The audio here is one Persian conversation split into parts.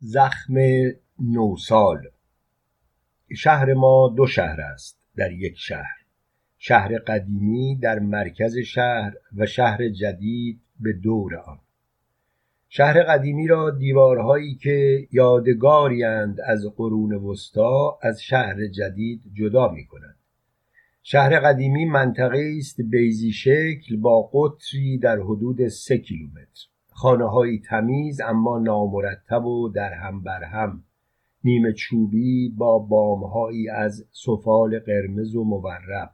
زخم نوسال. شهر ما دو شهر است در یک شهر. شهر قدیمی در مرکز شهر و شهر جدید به دور آن. شهر قدیمی را دیوارهایی که یادگاریند از قرون وسطا از شهر جدید جدا می کند شهر قدیمی منطقه است بیزی شکل با قطری در حدود سه کیلومتر. خانه تمیز اما نامرتب و در هم بر هم. نیمه چوبی با بامهایی از سفال قرمز و مورب.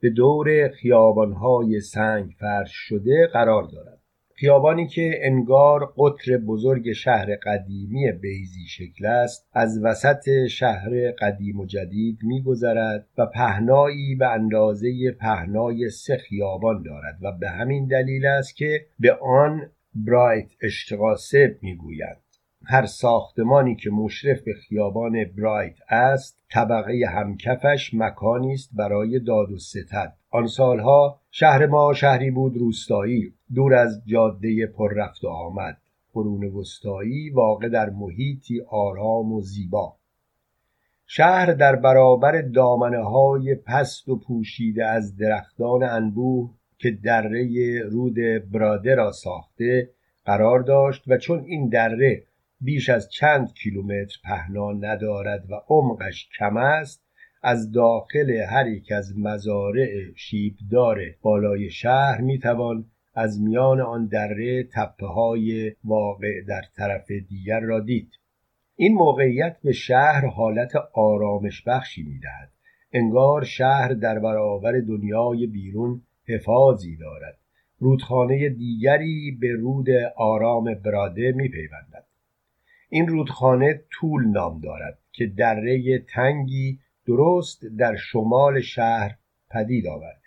به دور خیابانهای سنگ فرش شده قرار دارد. خیابانی که انگار قطر بزرگ شهر قدیمی بیزی شکل است از وسط شهر قدیم و جدید میگذرد و پهنایی به اندازه پهنای سه خیابان دارد و به همین دلیل است که به آن برایت اشتقاسه می‌گویند هر ساختمانی که مشرف به خیابان برایت است طبقه همکفش مکانی است برای داد و ستد. آن سالها شهر ما شهری بود روستایی. دور از جاده پر رفت و آمد. قرون وسطایی واقع در محیطی آرام و زیبا. شهر در برابر دامنه های پست و پوشیده از درختان انبوه که دره رود براده را ساخته قرار داشت و چون این دره بیش از چند کیلومتر پهنا ندارد و عمقش کم است از داخل هر یک از مزارع شیبدار بالای شهر می‌توان از میان آن دره تپه های واقع در طرف دیگر را دید. این موقعیت به شهر حالت آرامش بخشی می‌دهد. انگار شهر در برابر دنیای بیرون حفاظی دارد. رودخانه دیگری به رود آرام براده میپیوندد. این رودخانه طول نام دارد که دره تنگی درست در شمال شهر پدید آورده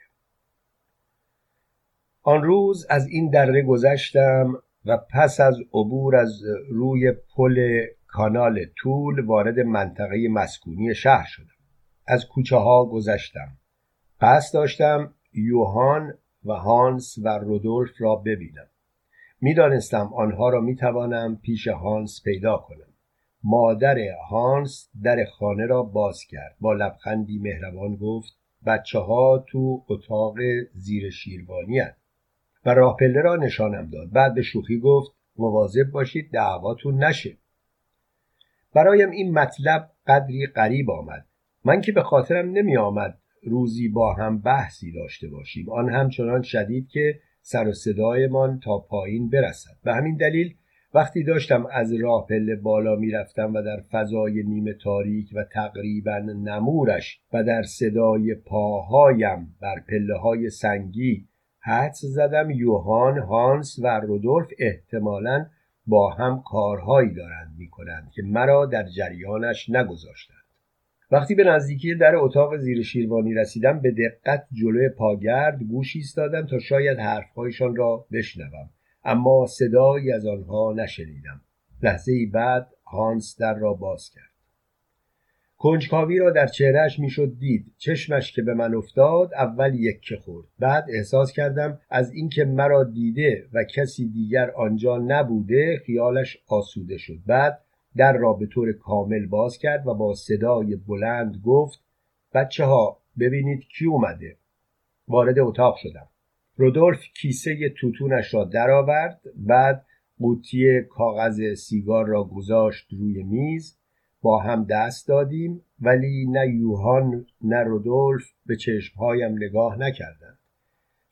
آن روز از این دره گذشتم و پس از عبور از روی پل کانال طول وارد منطقه مسکونی شهر شدم. از کوچه ها گذشتم. پس داشتم یوهان و هانس و رودولف را ببینم. می‌دانستم آنها را می‌توانم پیش هانس پیدا کنم. مادر هانس در خانه را باز کرد. با لبخندی مهربان گفت بچه ها تو اتاق زیر شیروانی هست و راه پله را نشانم داد. بعد به شوخی گفت مواظب باشید دعواتون نشه. برایم این مطلب قدری غریب آمد. من که به خاطرم نمی آمد روزی با هم بحثی داشته باشیم. آن همچنان شدید که سر و صدایمان تا پایین برسد. به همین دلیل وقتی داشتم از راه پله بالا می‌رفتم و در فضای نیمه تاریک و تقریبا نمورش و در صدای پاهایم بر پله های سنگی حدس زدم یوهان هانس و رودولف احتمالا با هم کارهایی دارند می‌کنند که مرا در جریانش نگذاشتند. وقتی به نزدیکی در اتاق زیر شیروانی رسیدم به دقت جلوی پاگرد گوش ایستادم تا شاید حرفهایشان را بشنوم. اما صدایی از آنها نشنیدم. لحظه بعد هانس در را باز کرد. کنجکاوی را در چهرهش می‌شد دید. چشمش که به من افتاد اول یکه خورد. بعد احساس کردم از اینکه مرا دیده و کسی دیگر آنجا نبوده خیالش آسوده شد. بعد در را به طور کامل باز کرد و با صدای بلند گفت بچه ها ببینید کی اومده. وارد اتاق شدم. رودولف کیسه توتونش را درآورد بعد قوطی کاغذ سیگار را گذاشت روی میز. با هم دست دادیم ولی نه یوهان نه رودولف به چشمهایم نگاه نکردند.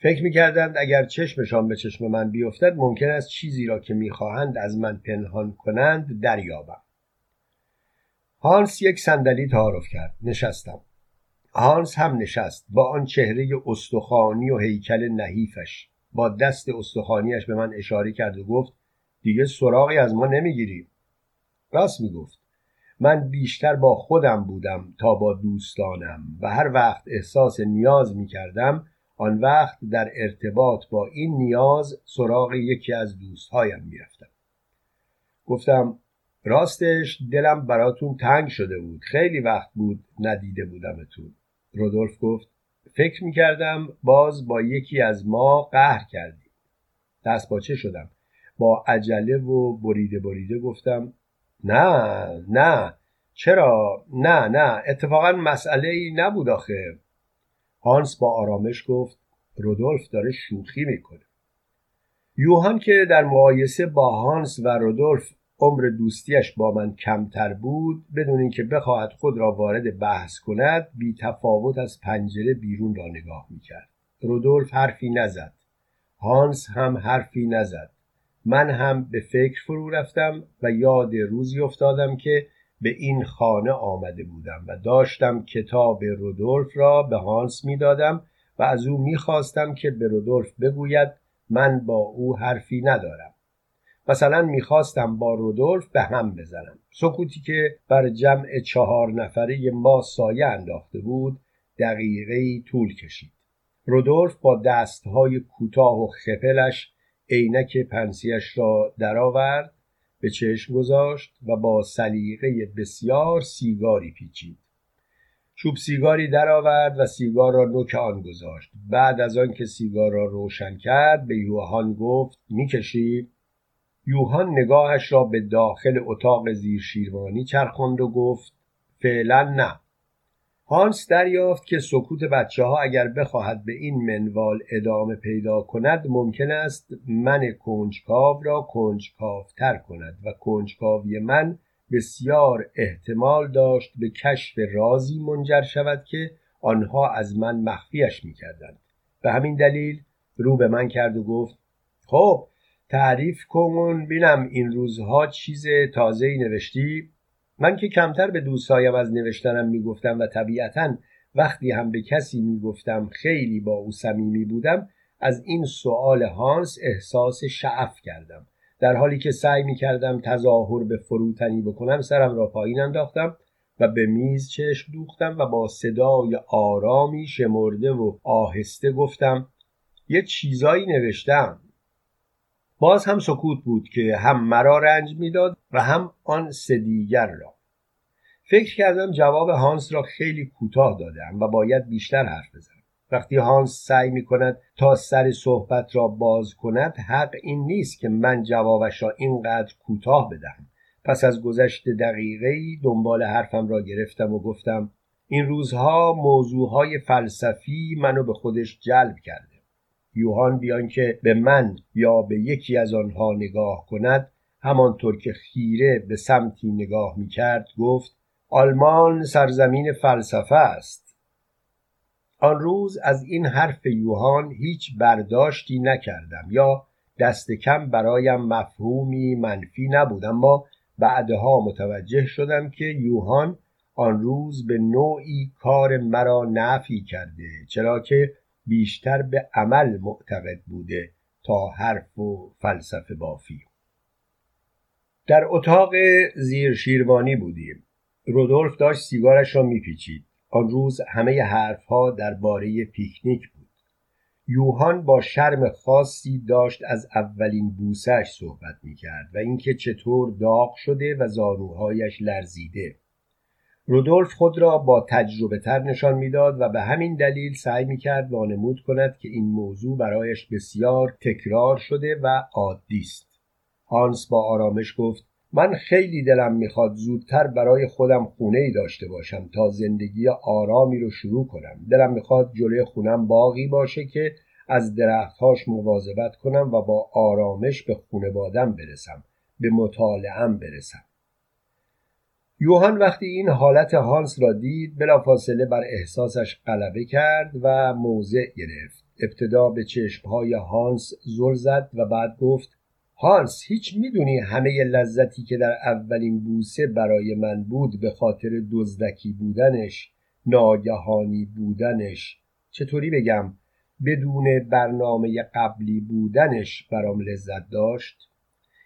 فکر می‌کردند اگر چشمشان به چشم من بیفتد ممکن است چیزی را که می‌خواهند از من پنهان کنند دریابم. هانس یک صندلی تعارف کرد. نشستم. هانس هم نشست. با آن چهره استخوانی و هیکل نحیفش. با دست استخوانیش به من اشاره کرد و گفت دیگه سراغی از ما نمی‌گیری راست می‌گفت. من بیشتر با خودم بودم تا با دوستانم و هر وقت احساس نیاز می‌کردم آن وقت در ارتباط با این نیاز سراغ یکی از دوستهایم می‌رفتم. گفتم راستش دلم براتون تنگ شده بود. خیلی وقت بود ندیده بودمتون. رودولف گفت فکر می‌کردم باز با یکی از ما قهر کردی دست باچه شدم. با عجله و بریده بریده گفتم نه نه. چرا؟ نه نه. اتفاقا مسئله ای نبود آخه. هانس با آرامش گفت رودولف داره شوخی می‌کنه. یوهان که در مقایسه با هانس و رودولف عمر دوستیش با من کمتر بود بدون اینکه بخواهد خود را وارد بحث کند بی تفاوت از پنجره بیرون را نگاه می‌کرد. رودولف حرفی نزد. هانس هم حرفی نزد. من هم به فکر فرو رفتم و یاد روزی افتادم که به این خانه آمده بودم و داشتم کتاب رودولف را به هانس می‌دادم و از او می‌خواستم که به رودولف بگوید من با او حرفی ندارم. مثلا می‌خواستم با رودولف به هم بزنم. سکوتی که بر جمع چهار نفره ما سایه انداخته بود دقیقه طول کشید. رودولف با دستهای کوتاه و خپلش عینک پنسیش را درآورد به چشم گذاشت و با سلیقه بسیار سیگاری پیچید. چوب سیگاری درآورد و سیگار را نوک آن گذاشت. بعد از آن که سیگار را روشن کرد به یوهان گفت می‌کشی؟ یوهان نگاهش را به داخل اتاق زیر شیروانی چرخاند و گفت فعلا نه. هانس دریافت که سکوت بچه ها اگر بخواهد به این منوال ادامه پیدا کند ممکن است من کنجکاو را کنجکاوتر کند و کنجکاوی من بسیار احتمال داشت به کشف رازی منجر شود که آنها از من مخفیش می‌کردند. به همین دلیل رو به من کرد و گفت خب تعریف کن بینم این روزها چیز تازه‌ای نوشتی؟ من که کمتر به دوستایم از نوشتنم می‌گفتم و طبیعتا وقتی هم به کسی می‌گفتم خیلی با او صمیمی بودم از این سؤال هانس احساس شعف کردم. در حالی که سعی می‌کردم تظاهر به فروتنی بکنم سرم را پایین انداختم و به میز چشم دوختم و با صدای آرامی شمرده و آهسته گفتم یه چیزایی نوشتم. باز هم سکوت بود که هم مرا رنج می‌داد و هم آن سه دیگر را. فکر کردم جواب هانس را خیلی کوتاه دادم و باید بیشتر حرف بزنم. وقتی هانس سعی می کند تا سر صحبت را باز کند حق این نیست که من جوابش را اینقدر کوتاه بدهم. پس از گذشت دقیقه دنبال حرفم را گرفتم و گفتم این روزها موضوعهای فلسفی منو به خودش جلب کرده. یوهان بیان که به من یا به یکی از آنها نگاه کند همانطور که خیره به سمتی نگاه می کرد گفت آلمان سرزمین فلسفه است. آن روز از این حرف یوهان هیچ برداشتی نکردم یا دست کم برایم مفهومی منفی نبود اما بعدها متوجه شدم که یوهان آن روز به نوعی کار مرا نفی کرده چرا که بیشتر به عمل معتقد بوده تا حرف و فلسفه بافی. در اتاق زیر شیروانی بودیم. رودولف داشت سیگارش را میپیچید. آن روز همه حرفها درباره پیکنیک بود. یوهان با شرم خاصی داشت از اولین بوسش صحبت می‌کرد و اینکه چطور داغ شده و زانوهایش لرزیده. رودولف خود را با تجربه تر نشان می‌داد و به همین دلیل سعی می‌کرد وانمود کند که این موضوع برایش بسیار تکرار شده و عادی است. هانس با آرامش گفت من خیلی دلم می‌خواد زودتر برای خودم خونه ای داشته باشم تا زندگی آرامی رو شروع کنم. دلم می‌خواد جلوی خونم باقی باشه که از درختهاش مواظبت کنم و با آرامش به خونوادم برسم به مطالعم برسم. یوهان وقتی این حالت هانس را دید بلافاصله بر احساسش غلبه کرد و موضع گرفت. ابتدا به چشمهای هانس زل زد و بعد گفت هانس هیچ می‌دونی همه لذتی که در اولین بوسه برای من بود به خاطر دزدکی بودنش ناگهانی بودنش. چطوری بگم؟ بدون برنامه قبلی بودنش برام لذت داشت.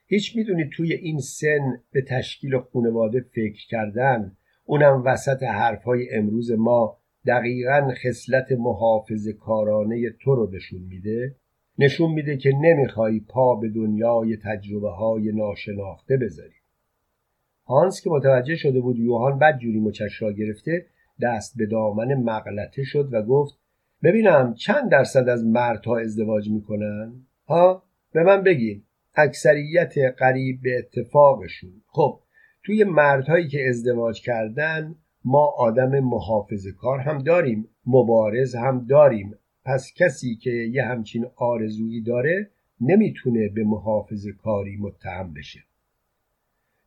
هیچ می‌دونید توی این سن به تشکیل خانواده فکر کردن اونم وسط حرفهای امروز ما دقیقا خصلت محافظ کارانه تو رو نشون میده؟ نشون میده که نمی‌خوای پا به دنیای تجربه های ناشناخته بذاری. هانس که متوجه شده بود یوهان بد جوری مچش را گرفته دست به دامن مغلطه شد و گفت ببینم چند درصد از مردها ازدواج می‌کنن؟ ها به من بگین اکثریت قریب به اتفاقشون. خب توی مردهایی که ازدواج کردن ما آدم محافظ کار هم داریم مبارز هم داریم پس کسی که یه همچین آرزویی داره نمی‌تونه به محافظ کاری متهم بشه.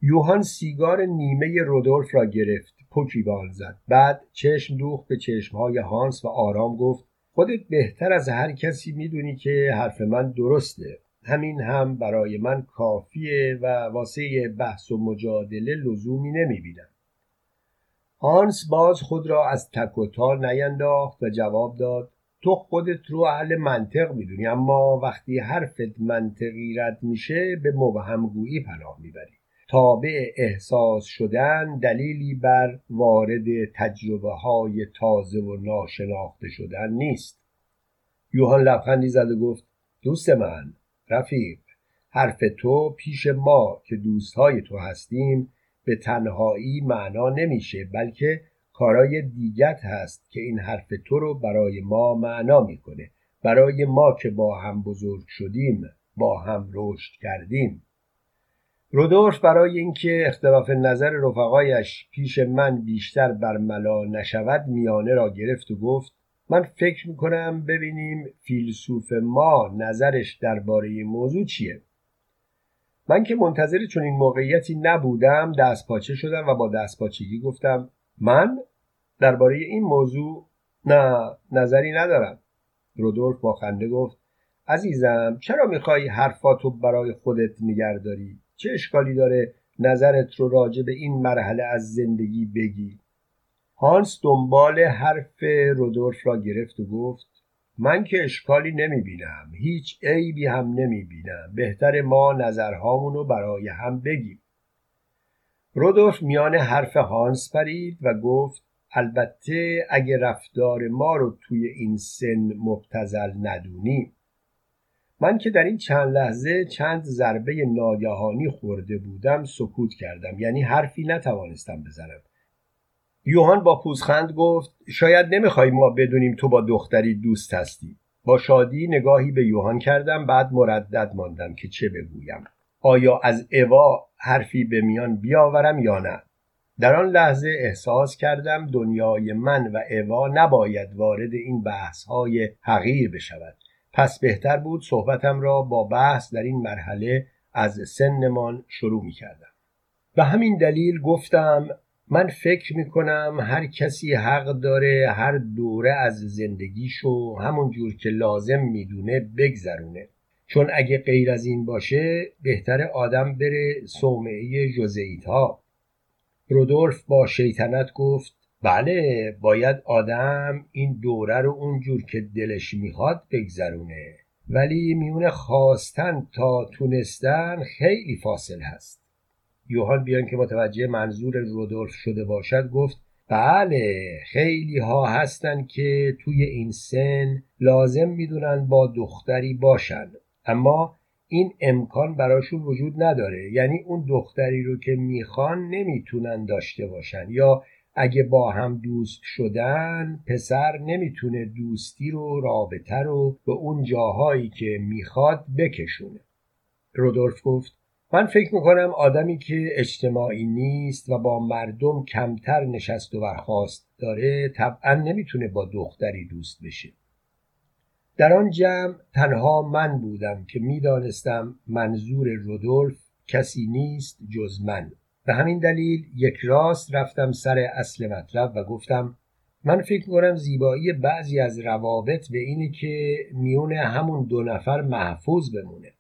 یوهان سیگار نیمه رودولف را گرفت پوکی به زد. بعد چشم دوخت به چشمهای هانس و آرام گفت خودت بهتر از هر کسی می‌دونی که حرف من درسته. همین هم برای من کافیه و واسه بحث و مجادله لزومی نمی‌بینم. هانس باز خود را از تک و تا نینداخت و جواب داد تو خودت رو اهل منطق می‌دونی اما وقتی حرفت منطقی رد میشه به مبهمگویی پناه می‌بری. تابع احساس شدن دلیلی بر وارد تجربه های تازه و ناشناخته شدن نیست. یوهان لبخندی زد و گفت دوست من رفیق حرف تو پیش ما که دوستهای تو هستیم به تنهایی معنا نمیشه بلکه کارای دیگت هست که این حرف تو رو برای ما معنا می‌کنه. برای ما که با هم بزرگ شدیم با هم رشد کردیم. رودولف برای اینکه اختلاف نظر رفقایش پیش من بیشتر برملا نشود میانه را گرفت و گفت من فکر می‌کنم ببینیم فیلسوف ما نظرش درباره موضوع چیه. من که منتظر چون این موقعیتی نبودم دست پاچه شدم و با دست پاچگی گفتم من درباره این موضوع نه نظری ندارم. رودولف با خنده گفت عزیزم چرا می‌خوای حرفاتو برای خودت نگرداری چه اشکالی داره نظرت رو راجع به این مرحله از زندگی بگی؟ هانس دنبال حرف رودولف را گرفت و گفت من که اشکالی نمی بینم هیچ عیبی هم نمی بینم بهتر ما نظرهامون رو برای هم بگیم. رودولف میان حرف هانس پرید و گفت البته اگه رفتار ما رو توی این سن مبتزل ندونیم من که در این چند لحظه چند ضربه ناگهانی خورده بودم سکوت کردم یعنی حرفی نتوانستم بزنم. یوهان با پوزخند گفت شاید نمی‌خوای ما بدونیم تو با دختری دوست هستی. با شادی نگاهی به یوهان کردم بعد مردد ماندم که چه بگویم. آیا از اوا حرفی به میان بیاورم یا نه؟ در آن لحظه احساس کردم دنیای من و اوا نباید وارد این بحث های حقیر بشود. پس بهتر بود صحبتم را با بحث در این مرحله از سنمان شروع می کردم. به همین دلیل گفتم من فکر می کنم هر کسی حق داره هر دوره از زندگیشو همون جور که لازم می‌دونه بگذرونه. چون اگه غیر از این باشه بهتر آدم بره صومعه جزئیت ها رودولف با شیطنت گفت بله باید آدم این دوره رو اونجور که دلش می‌خواد بگذرونه. ولی میونه خواستن تا تونستن خیلی فاصل هست. یوهان بیان که متوجه منظور رودولف شده باشد گفت بله خیلی ها هستن که توی این سن لازم می‌دونن با دختری باشن. اما این امکان براشون وجود نداره. یعنی اون دختری رو که می‌خوان نمی‌تونن داشته باشن. یا اگه با هم دوست شدن پسر نمی‌تونه دوستی رو رابطه رو به اون جاهایی که می‌خواد بکشونه. رودولف گفت من فکر می‌کنم آدمی که اجتماعی نیست و با مردم کمتر نشست و برخواست داره طبعا نمی‌تونه با دختری دوست بشه. در آن جمع تنها من بودم که می‌دانستم منظور رودولف کسی نیست جز من. به همین دلیل یک راست رفتم سر اصل مطلب و گفتم من فکر کنم زیبایی بعضی از روابط به اینه که میون همون دو نفر محفوظ بمونه.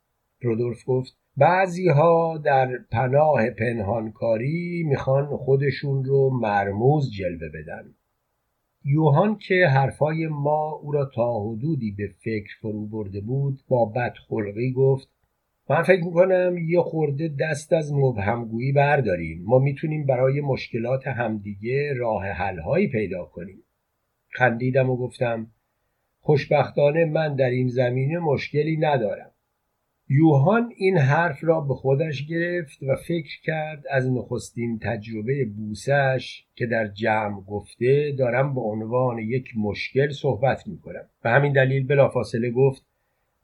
رودولف گفت بعضی ها در پناه پنهانکاری می‌خوان خودشون رو مرموز جلوه بدن. یوهان که حرفای ما او را تا حدودی به فکر فرو برده بود با بدخلقی گفت من فکر می‌کنم یه خورده دست از مبهمگویی برداریم. ما می‌تونیم برای مشکلات همدیگه راه حلهایی پیدا کنیم. خندیدم و گفتم خوشبختانه من در این زمینه مشکلی ندارم. یوهان این حرف را به خودش گرفت و فکر کرد از نخستین تجربه بوسش که در جمع گفته دارم به عنوان یک مشکل صحبت می کنم به همین دلیل بلافاصله گفت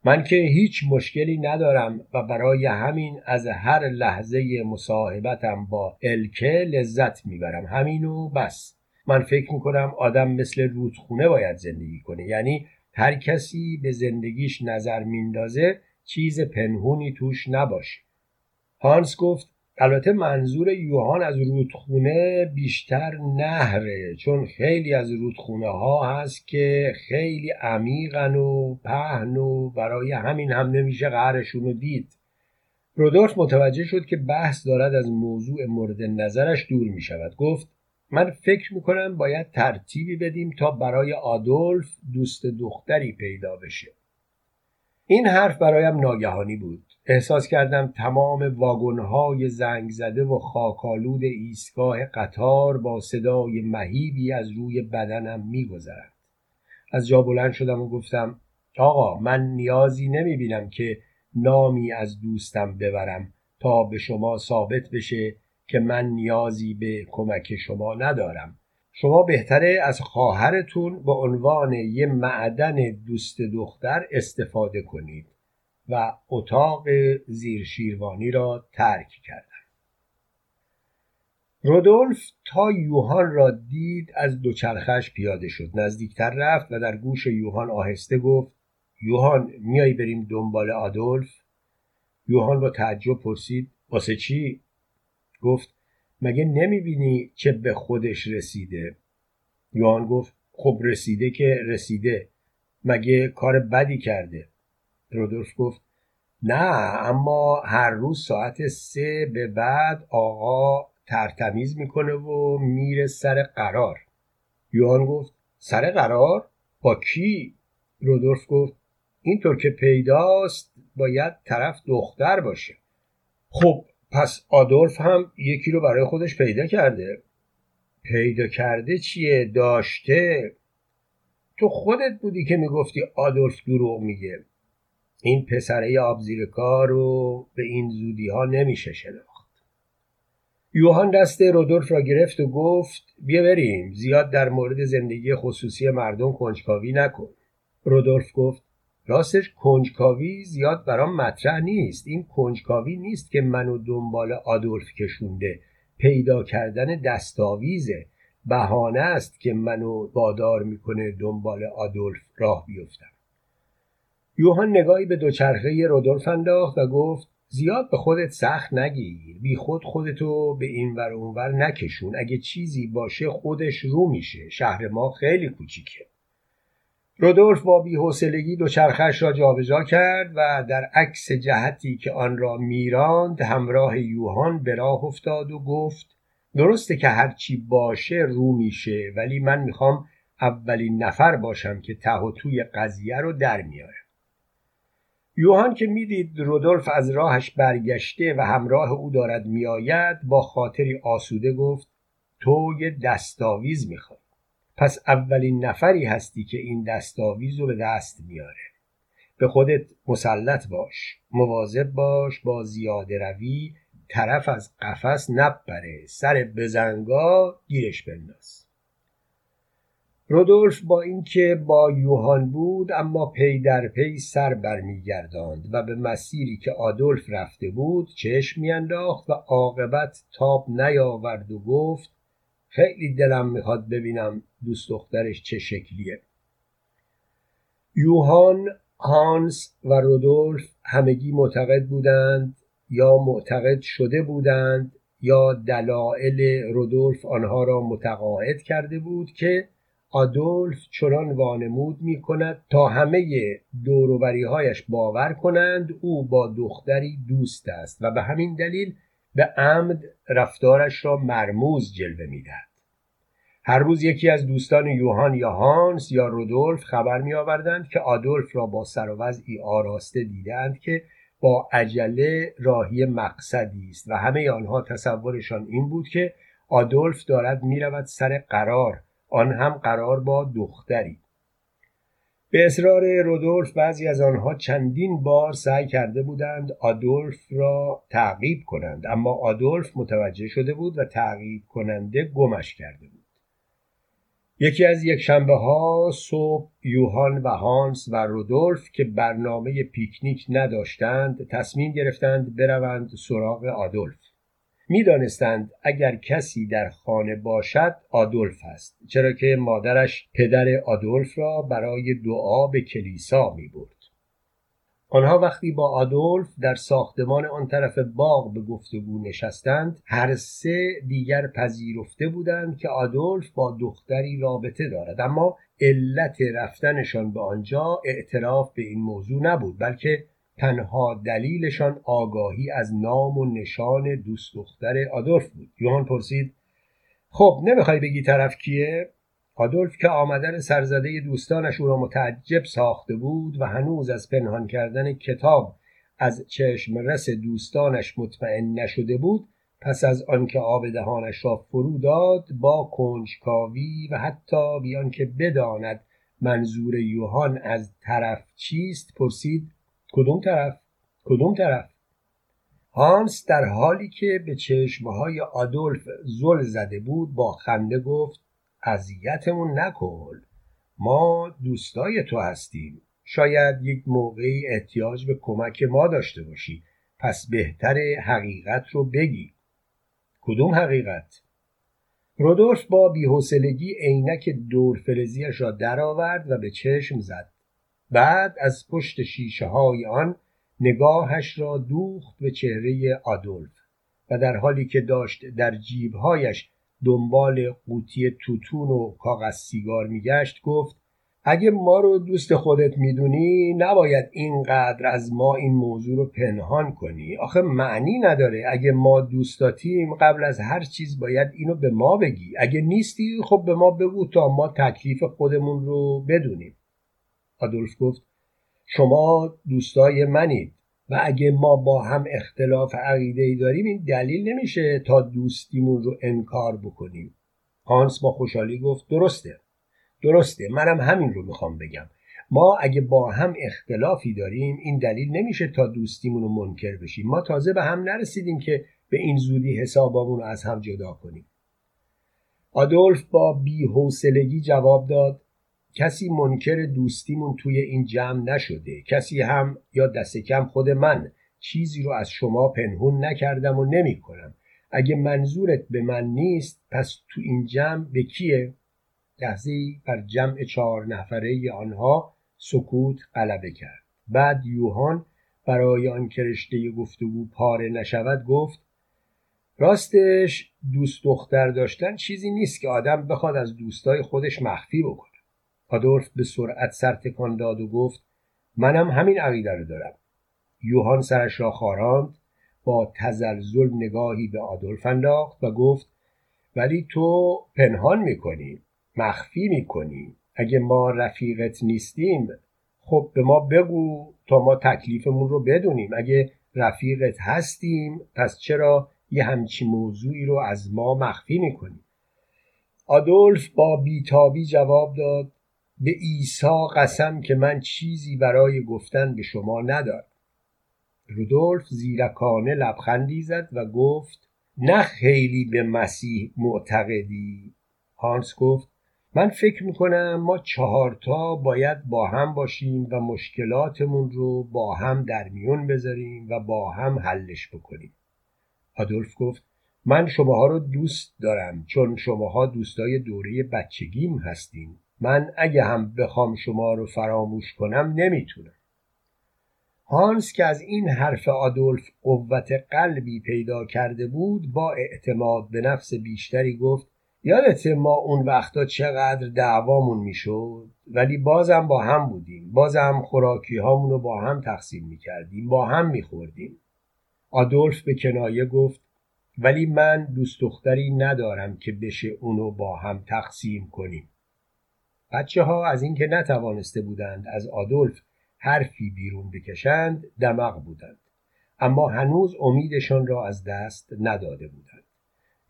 من که هیچ مشکلی ندارم و برای همین از هر لحظه مصاحبتم با الکه لذت می‌برم. همینو بس. من فکر می‌کنم آدم مثل رودخونه باید زندگی کنه. یعنی هر کسی به زندگیش نظر میندازه چیز پنهونی توش نباشه هانس گفت البته منظور یوهان از رودخونه بیشتر نهره چون خیلی از رودخونه ها هست که خیلی عمیقن و پهن و برای همین هم نمیشه قهرشون رو دید. رودولف متوجه شد که بحث دارد از موضوع مورد نظرش دور می شود گفت من فکر می کنم باید ترتیبی بدیم تا برای آدولف دوست دختری پیدا بشه. این حرف برایم ناگهانی بود. احساس کردم تمام واگنهای زنگ زده و خاکالود ایستگاه قطار با صدای مهیبی از روی بدنم میگذرد. از جا بلند شدم و گفتم آقا من نیازی نمی بینم که نامی از دوستم ببرم تا به شما ثابت بشه که من نیازی به کمک شما ندارم. شما بهتره از خواهرتون به عنوان یه معدن دوست دختر استفاده کنید و اتاق زیر شیروانی را ترک کردم رودولف تا یوهان را دید از دوچرخش پیاده شد. نزدیکتر رفت و در گوش یوهان آهسته گفت یوهان میای بریم دنبال آدولف؟ یوهان با تعجب پرسید واسه چی؟ گفت مگه نمی‌بینی چه به خودش رسیده؟ یوهان گفت خب رسیده که رسیده. مگه کار بدی کرده؟ رودولف گفت نه اما هر روز ساعت سه به بعد آقا ترتمیز می‌کنه و میره سر قرار. یوهان گفت سر قرار؟ با کی؟ رودولف گفت اینطور که پیداست باید طرف دختر باشه. خب پس آدولف هم یکی رو برای خودش پیدا کرده. پیدا کرده چیه؟ داشته. تو خودت بودی که می‌گفتی آدولف دروغ میگه. این پسره آب زیر کار رو به این زودی ها نمیشه شناخت. یوهان دست رودولف را گرفت و گفت بیا بریم زیاد در مورد زندگی خصوصی مردم کنجکاوی نکن. رودولف گفت راستش کنجکاوی زیاد برام مطرح نیست. این کنجکاوی نیست که منو دنبال آدولف کشونده. پیدا کردن دستاویزه. بهانه است که منو بادار می‌کنه دنبال آدولف راه بیفتم. یوهان نگاهی به دوچرخه رودولف انداخت و گفت زیاد به خودت سخت نگیر. بی خود خودتو به این ور اونور نکشون. اگه چیزی باشه خودش رو میشه. شهر ما خیلی کوچیکه. رودولف با بیحوصلگی دوچرخش را جابجا کرد و در عکس جهتی که آن را میراند همراه یوهان به راه افتاد و گفت درسته که هرچی باشه رو میشه ولی من می‌خوام اولین نفر باشم که ته و توی قضیه رو در میاره. یوهان که می‌دید رودولف از راهش برگشته و همراه او دارد میآید با خاطری آسوده گفت تو یه دستاویز می‌خوای. پس اولین نفری هستی که این دستاویز رو به دست میاره. به خودت مسلط باش مواظب باش با زیاده روی طرف از قفس نپره سر بزنگا گیرش بنداز. رودولف با اینکه با یوهان بود اما پی در پی سر برمیگرداند و به مسیری که آدولف رفته بود چشم میانداخت و عاقبت تاب نیاورد و گفت خیلی دلم می‌خواد ببینم دوست دخترش چه شکلیه. یوهان هانس و رودولف همگی معتقد بودند یا معتقد شده بودند یا دلایل رودولف آنها را متقاعد کرده بود که آدولف چنان وانمود می کند تا همه دوروبریهایش باور کنند او با دختری دوست است و به همین دلیل به عمد رفتارش را مرموز جلوه می‌دهد. هر روز یکی از دوستان یوهان یا هانس یا رودولف خبر می آوردند که آدولف را با سر و وضعی آراسته دیدند که با عجله راهی مقصدی است و همه آنها تصورشان این بود که آدولف دارد می‌رود سر قرار آن هم قرار با دختری. به اصرار رودولف بعضی از آنها چندین بار سعی کرده بودند آدولف را تعقیب کنند اما آدولف متوجه شده بود و تعقیب کننده گمش کرده بود. یکی از یک شنبه ها صبح یوهان و هانس و رودولف که برنامه پیکنیک نداشتند تصمیم گرفتند بروند سراغ آدولف. می‌دانستند اگر کسی در خانه باشد آدولف است چرا که مادرش پدر آدولف را برای دعا به کلیسا می برد. آنها وقتی با آدولف در ساختمان آن طرف باغ به گفتگو نشستند هر سه دیگر پذیرفته بودند که آدولف با دختری رابطه دارد اما علت رفتنشان به آنجا اعتراف به این موضوع نبود بلکه تنها دلیلشان آگاهی از نام و نشان دوست دختر آدولف بود. یوهان پرسید خب نمی‌خوای بگی طرف کیه؟ آدولف که آمدن سرزده دوستانش او را متعجب ساخته بود و هنوز از پنهان کردن کتاب از چشم رس دوستانش مطمئن نشده بود پس از آنکه آب دهانش را فرو داد با کنجکاوی و حتی بیان که بداند منظور یوهان از طرف چیست پرسید کدوم طرف؟ کدوم طرف؟ هانس در حالی که به چشمهای آدولف زل زده بود با خنده گفت اذیتمون نکن. ما دوستای تو هستیم. شاید یک موقعی احتیاج به کمک ما داشته باشی. پس بهتر حقیقت رو بگی. کدوم حقیقت؟ رودولف با بیحوصلگی عینک دور فلزیش را درآورد و به چشم زد. بعد از پشت شیشه های آن نگاهش را دوخت به چهره آدولف و در حالی که داشت در جیبهایش دنبال قوطی توتون و کاغذ سیگار میگشت گفت اگه ما رو دوست خودت می‌دونی نباید اینقدر از ما این موضوع رو پنهان کنی. آخه معنی نداره. اگه ما دوستاتیم قبل از هر چیز باید اینو به ما بگی. اگه نیستی خب به ما بگو تا ما تکلیف خودمون رو بدونیم. آدولف گفت شما دوستای منید و اگه ما با هم اختلاف عقیده ای داریم این دلیل نمیشه تا دوستیمون رو انکار بکنیم. هانس با خوشحالی گفت درسته درسته منم همین رو می‌خوام بگم. ما اگه با هم اختلافی داریم این دلیل نمیشه تا دوستیمون رو منکر بشیم. ما تازه به هم نرسیدیم که به این زودی حسابمون رو از هم جدا کنیم. آدولف با بیحوصلگی جواب داد کسی منکر دوستیمون توی این جمع نشده. کسی هم یا دست کم خود من چیزی رو از شما پنهون نکردم و نمی کنم اگه منظورت به من نیست پس تو این جمع به کیه؟ لحظه بر جمع چهار نفره آنها سکوت غلبه کرد. بعد یوهان برای آن کرشته گفتگو پاره نشود گفت راستش دوست دختر داشتن چیزی نیست که آدم بخواد از دوستای خودش مخفی بکنه. آدولف به سرعت سر تکان داد و گفت منم همین عقیده رو دارم. یوهان سرش را خاراند با تزلزل نگاهی به آدولف انداخت و گفت ولی تو پنهان می‌کنی مخفی می‌کنی. اگه ما رفیقت نیستیم خب به ما بگو تا ما تکلیفمون رو بدونیم. اگه رفیقت هستیم پس چرا یه همچی موضوعی رو از ما مخفی می‌کنی؟ آدولف با بیتابی جواب داد به عیسی قسم که من چیزی برای گفتن به شما ندارم. رودولف زیرکانه لبخندی زد و گفت نه خیلی به مسیح معتقدی. هانس گفت من فکر می‌کنم ما چهارتا باید با هم باشیم و مشکلاتمون رو با هم در میون بذاریم و با هم حلش بکنیم. آدولف گفت من شماها رو دوست دارم چون شماها دوستای دوره بچگیم هستیم. من اگه هم بخوام شما رو فراموش کنم نمی‌تونم. هانس که از این حرف آدولف قوت قلبی پیدا کرده بود با اعتماد به نفس بیشتری گفت یادت ما اون وقتا چقدر دعوامون می‌شد؟ ولی بازم با هم بودیم. بازم خوراکی هامون رو با هم تقسیم می‌کردیم با هم میخوردیم. آدولف به کنایه گفت ولی من دوست دختری ندارم که بشه اونو با هم تقسیم کنیم. بچه ها از اینکه نتوانسته بودند از آدولف حرفی بیرون بکشند دمق بودند. اما هنوز امیدشان را از دست نداده بودند.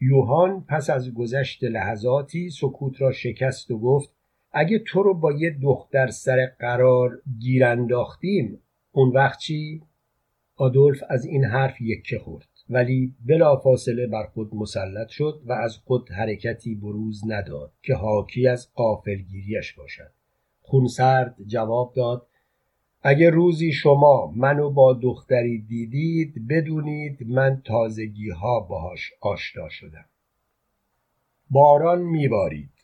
یوهان پس از گذشت لحظاتی سکوت را شکست و گفت اگه تو رو با یه دختر سر قرار گیر انداختیم اون وقت چی؟ آدولف از این حرف یکه خورد. ولی بلافاصله بر خود مسلط شد و از خود حرکتی بروز نداد که حاکی از قافلگیریش باشد. خونسرد جواب داد اگر روزی شما منو با دختری دیدید بدونید من تازگی ها باهاش آشنا شدم. باران میبارید.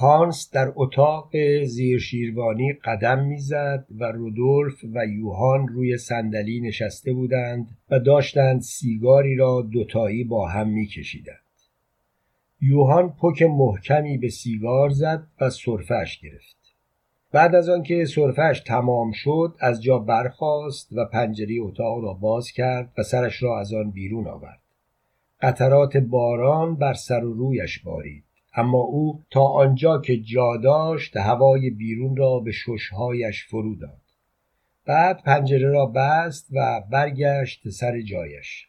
هانس در اتاق زیر شیروانی قدم می‌زد و رودولف و یوهان روی صندلی نشسته بودند و داشتند سیگاری را دوتایی با هم میکشیدند. یوهان پک محکمی به سیگار زد و سرفش گرفت. بعد از آنکه سرفش تمام شد از جا برخاست و پنجره اتاق را باز کرد و سرش را از آن بیرون آورد. قطرات باران بر سر و رویش بارید. اما او تا آنجا که جا داشت هوای بیرون را به ششهایش فرو داد. بعد پنجره را بست و برگشت سر جایش.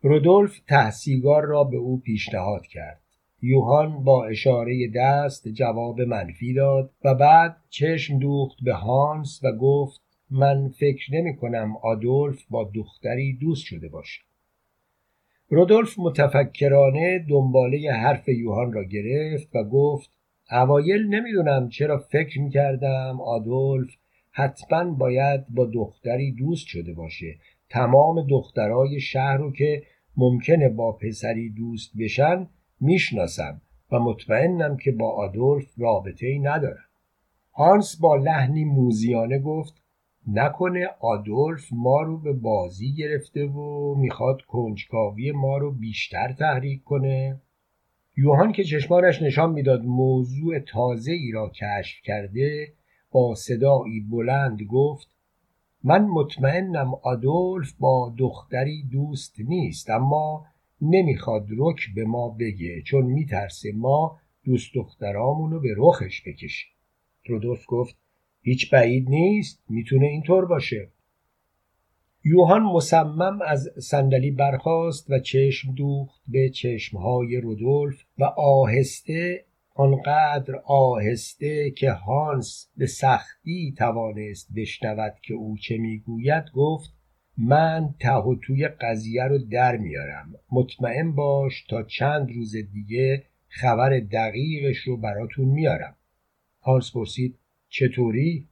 رودولف تحسیگار را به او پیشنهاد کرد. یوهان با اشاره دست جواب منفی داد و بعد چشم دوخت به هانس و گفت من فکر نمی کنم آدولف با دختری دوست شده باشد رودولف متفکرانه دنباله حرف یوهان را گرفت و گفت اوایل نمی‌دونم چرا فکر می‌کردم آدولف حتما باید با دختری دوست شده باشه. تمام دخترای شهر رو که ممکنه با پسری دوست بشن می‌شناسم و مطمئنم که با آدولف رابطه ای ندارم. هانس با لحنی موزیانه گفت نکنه آدولف ما رو به بازی گرفته و می‌خواد کنجکاوی ما رو بیشتر تحریک کنه. یوهان که چشمانش نشان می‌داد موضوع تازه ای را کشف کرده با صدایی بلند گفت من مطمئنم آدولف با دختری دوست نیست اما نمی‌خواد رک به ما بگه چون میترسه ما دوست دخترامونو به رخش بکشیم. رودولف گفت هیچ بعید نیست می‌تونه اینطور باشه. یوهان مصمم از صندلی برخاست و چشم دوخت به چشمهای رودولف و آهسته آنقدر آهسته که هانس به سختی توانست بشنود که او چه می‌گوید گفت من ته و توی قضیه رو در میارم. مطمئن باش تا چند روز دیگه خبر دقیقش رو براتون میارم. هانس پرسید چطوری؟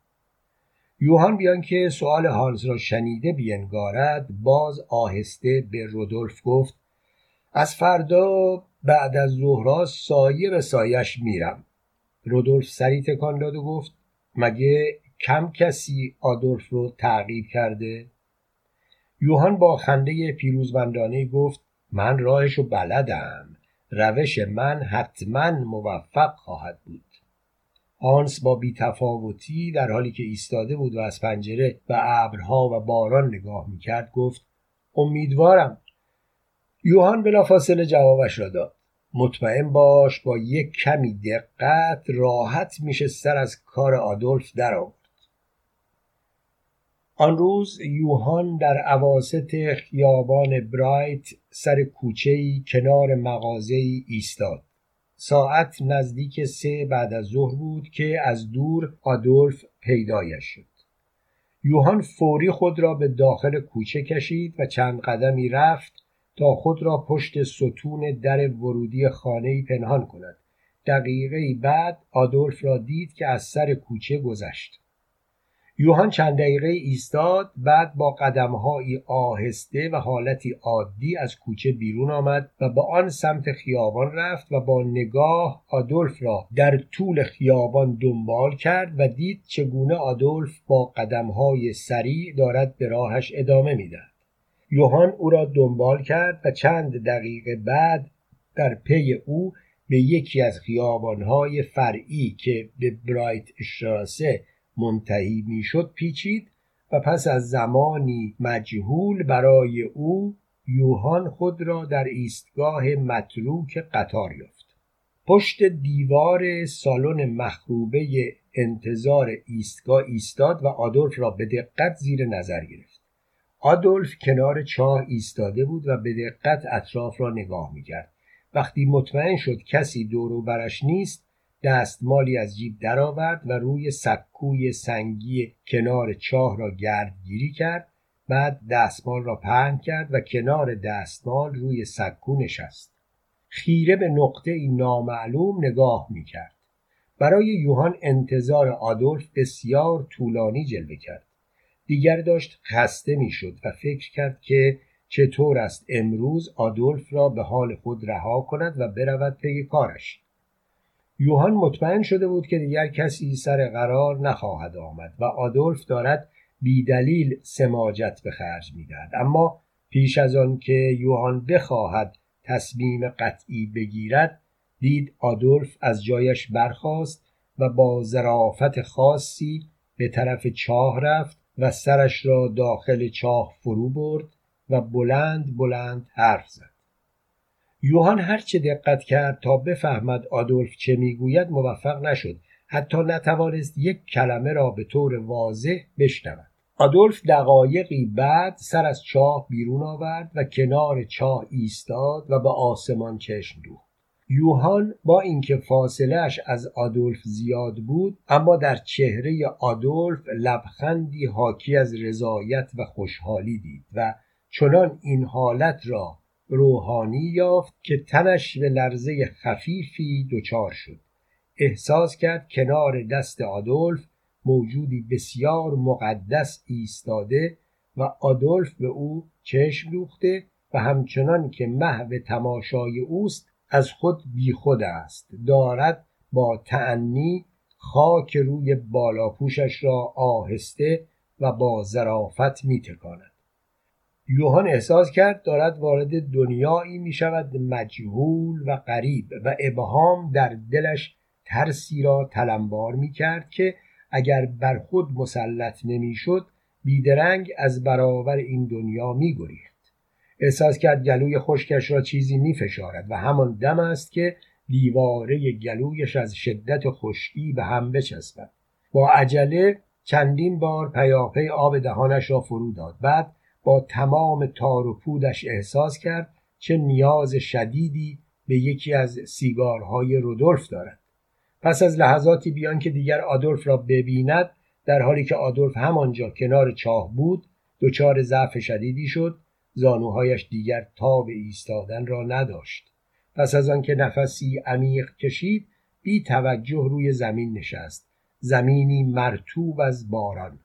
یوهان بیان که سؤال هانس را شنیده بینگارد باز آهسته به رودولف گفت از فردا بعد از ظهرا سایه به سایش میرم. رودولف سری تکان داد و گفت مگه کم کسی آدولف رو تعقیب کرده؟ یوهان با خنده پیروزمندانه گفت من راهشو بلدم. روش من حتما موفق خواهد بود. آنس با بیتفاوتی در حالی که ایستاده بود و از پنجره به ابرها و باران نگاه می‌کرد گفت امیدوارم. یوهان بلافاصله جوابش را داد. مطمئن باش با یک کمی دقت راحت میشه سر از کار آدولف در آورد آن روز یوهان در عواست خیابان برایت سر کوچهای کنار مغازهای ایستاد. ساعت نزدیک سه بعد از ظهر بود که از دور آدولف پیدایش شد. یوهان فوری خود را به داخل کوچه کشید و چند قدمی رفت تا خود را پشت ستون در ورودی خانه پنهان کند. دقیقه بعد آدولف را دید که از سر کوچه گذشت. یوهان چند دقیقه ایستاد بعد با قدمهایی آهسته و حالتی عادی از کوچه بیرون آمد و به آن سمت خیابان رفت و با نگاه آدولف را در طول خیابان دنبال کرد و دید چگونه آدولف با قدمهای سریع دارد به راهش ادامه می‌دهد. یوهان او را دنبال کرد و چند دقیقه بعد در پی او به یکی از خیابانهای فرعی که به برایت اشراسه منتهی می‌شد پیچید و پس از زمانی مجهول برای او یوهان خود را در ایستگاه متروک قطار یافت. پشت دیوار سالن مخروبه انتظار ایستگاه ایستاد و آدولف را به دقت زیر نظر گرفت. آدولف کنار چاه ایستاده بود و به دقت اطراف را نگاه می‌کرد. وقتی مطمئن شد کسی دور برش نیست دستمالی از جیب درآورد و روی سکوی سنگی کنار چاه را گردگیری کرد بعد دستمال را پهن کرد و کنار دستمال روی سکو نشست. خیره به نقطه ای نامعلوم نگاه می کرد برای یوهان انتظار آدولف بسیار طولانی جلوه کرد. دیگر داشت خسته می‌شد و فکر کرد که چطور است امروز آدولف را به حال خود رها کند و برود پی کارش. یوهان مطمئن شده بود که دیگر کسی سر قرار نخواهد آمد و آدولف دارد بیدلیل سماجت به خرج می‌دهد. اما پیش از آن که یوهان بخواهد تصمیم قطعی بگیرد دید آدولف از جایش برخاست و با ظرافت خاصی به طرف چاه رفت و سرش را داخل چاه فرو برد و بلند بلند حرف زد. یوهان هرچه دقت کرد تا بفهمد آدولف چه می‌گوید موفق نشد. حتی نتوانست یک کلمه را به طور واضح بشنود. آدولف دقایقی بعد سر از چاه بیرون آورد و کنار چاه ایستاد و به آسمان چشم دوخت. یوهان با اینکه فاصلهش از آدولف زیاد بود اما در چهره آدولف لبخندی حاکی از رضایت و خوشحالی دید و چنان این حالت را روحانی یافت که تنش به لرزه خفیفی دچار شد. احساس کرد کنار دست آدولف موجودی بسیار مقدس ایستاده و آدولف به او چشم دوخته و همچنان که محو تماشای اوست از خود بیخود است. دارد با تعنی خاک روی بالاپوشش را آهسته و با ظرافت میتکاند. یوهان احساس کرد دارد وارد دنیایی می شود مجهول و غریب و ابهام در دلش ترسی را تلمبار می کرد که اگر بر خود مسلط نمی‌شد بیدرنگ از برابر این دنیا می گریخت. احساس کرد گلوی خشکش را چیزی می فشارد و همان دم است که دیواره گلویش از شدت خشکی به هم بچسبد با عجله چندین بار پیاپی آب دهانش را فرو داد بعد با تمام تار و پودش احساس کرد چه نیاز شدیدی به یکی از سیگارهای رودولف دارد. پس از لحظاتی بیان که دیگر آدولف را ببیند در حالی که آدولف همانجا کنار چاه بود دچار ضعف شدیدی شد زانوهایش دیگر تاب ایستادن را نداشت. پس از آنکه نفسی عمیق کشید بی توجه روی زمین نشست. زمینی مرتوب از باران.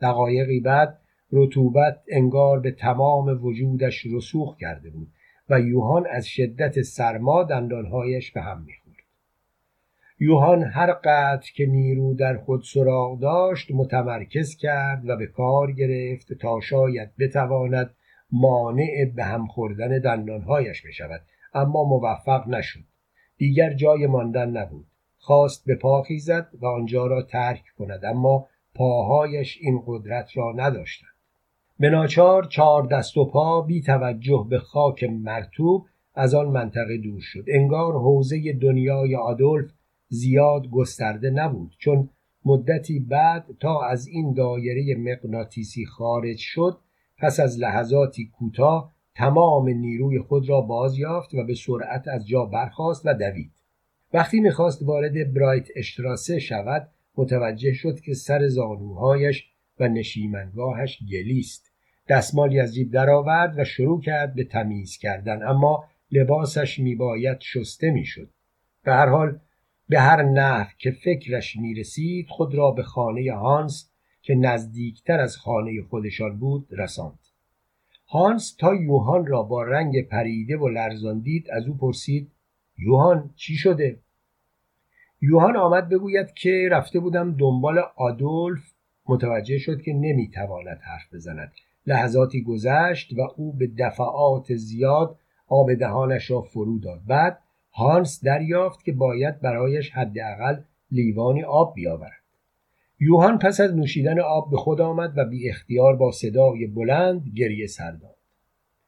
دقایقی بعد رطوبت انگار به تمام وجودش رسوخ کرده بود و یوهان از شدت سرما دندانهایش به هم می‌خورد. یوهان هر قدر که نیرو در خود سراغ داشت متمرکز کرد و به کار گرفت تا شاید بتواند مانع به هم خوردن دندانهایش بشود اما موفق نشد. دیگر جای ماندن نبود. خواست به پا خیزد و آنجا را ترک کند اما پاهایش این قدرت را نداشتند. به ناچار چهار دست و پا بی توجه به خاک مرتوب از آن منطقه دور شد. انگار حوزه دنیای آدولف زیاد گسترده نبود چون مدتی بعد تا از این دایره مغناطیسی خارج شد پس از لحظاتی کوتاه تمام نیروی خود را باز یافت و به سرعت از جا برخاست و دوید. وقتی می‌خواست وارد برایت اشتراسه شود متوجه شد که سر زانوهایش و نشیمنگاهش گلیست. دستمالی از جیب درآورد و شروع کرد به تمیز کردن. اما لباسش میباید شسته می‌شد. به هر حال به هر نحو که فکرش می‌رسید خود را به خانه هانس که نزدیکتر از خانه خودشان بود رساند. هانس تا یوهان را با رنگ پریده و لرزان دید از او پرسید یوهان چی شده؟ یوهان آمد بگوید که رفته بودم دنبال آدولف. متوجه شد که نمی‌تواند حرف بزند. لحظاتی گذشت و او به دفعات زیاد آب دهانش را فرو داد. بعد هانس دریافت که باید برایش حداقل لیوانی آب بیاورد. یوهان پس از نوشیدن آب به خود آمد و بی اختیار با صدای بلند گریه سر داد.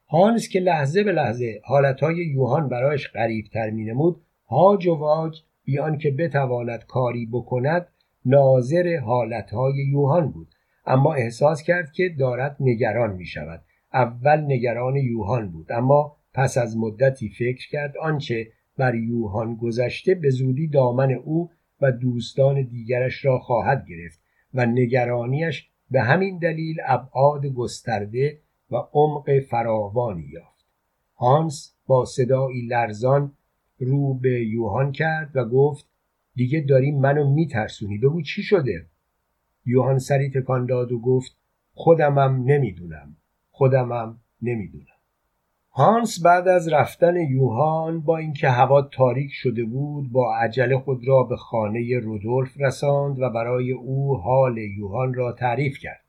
هانس که لحظه به لحظه حالتهای یوهان برایش غریبتر مینمود هاج و واج بیان که بتواند کاری بکند ناظر حالتهای یوهان بود. اما احساس کرد که دارد نگران می شود اول نگران یوهان بود اما پس از مدتی فکر کرد آنچه بر یوهان گذشته به زودی دامن او و دوستان دیگرش را خواهد گرفت و نگرانیش به همین دلیل ابعاد گسترده و عمق فراوانی یافت. هانس با صدایی لرزان رو به یوهان کرد و گفت دیگه داری منو میترسونی بگو چی شده؟ یوهان سری تکان داد و گفت خودمم نمی‌دونم. خودمم نمی‌دونم. هانس بعد از رفتن یوهان با اینکه هوا تاریک شده بود با عجله خود را به خانه رودولف رساند و برای او حال یوهان را تعریف کرد.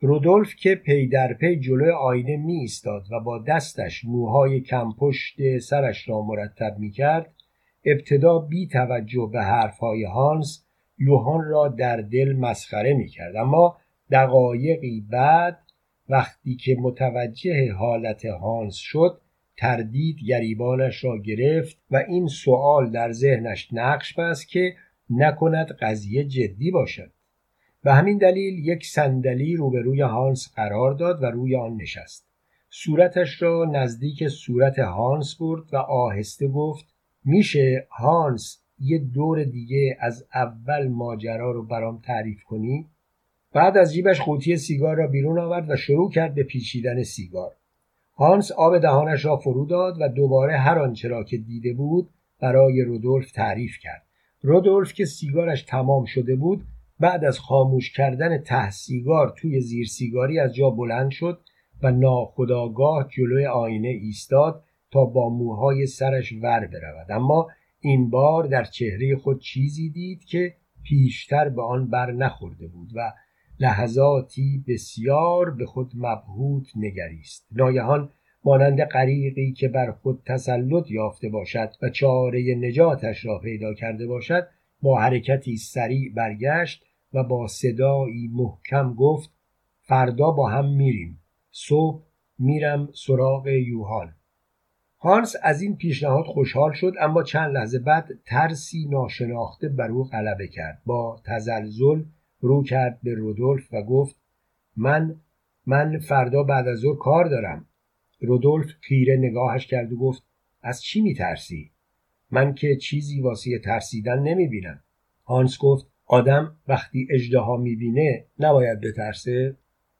رودولف که پی در پی جلوی آینه می ایستاد و با دستش موهای کمپشت سرش را مرتب می کرد ابتدا بی توجه به حرفهای هانس یوهان را در دل مسخره می کرد اما دقایقی بعد وقتی که متوجه حالت هانس شد تردید گریبانش را گرفت و این سوال در ذهنش نقش بست که نکند قضیه جدی باشد. به همین دلیل یک صندلی روبروی هانس قرار داد و روی آن نشست. صورتش را نزدیک صورت هانس برد و آهسته گفت میشه هانس یه دور دیگه از اول ماجرا رو برام تعریف کنی. بعد از جیبش قوطی سیگار را بیرون آورد و شروع کرد به پیچیدن سیگار. هانس آب دهانش را فرو داد و دوباره هر آنچه را که دیده بود برای رودولف تعریف کرد. رودولف که سیگارش تمام شده بود بعد از خاموش کردن ته سیگار توی زیر سیگاری از جا بلند شد و ناخداگاه جلوی آینه ایستاد تا با موهای سرش ور برود. اما این بار در چهره خود چیزی دید که پیشتر به آن بر نخورده بود و لحظاتی بسیار به خود مبهوت نگریست. ناگهان مانند غریقی که بر خود تسلط یافته باشد و چاره نجاتش را پیدا کرده باشد با حرکتی سریع برگشت و با صدایی محکم گفت فردا با هم میریم. صبح میرم سراغ یوهان هانس از این پیشنهاد خوشحال شد اما چند لحظه بعد ترسی ناشناخته بر او غلبه کرد. با تزلزل رو کرد به رودولف و گفت من من فردا بعد از ظهر کار دارم. رودولف خیره نگاهش کرد و گفت از چی میترسی؟ من که چیزی واسه ترسیدن نمی‌بینم. هانس گفت آدم وقتی اجدها می‌بینه نباید بترسه.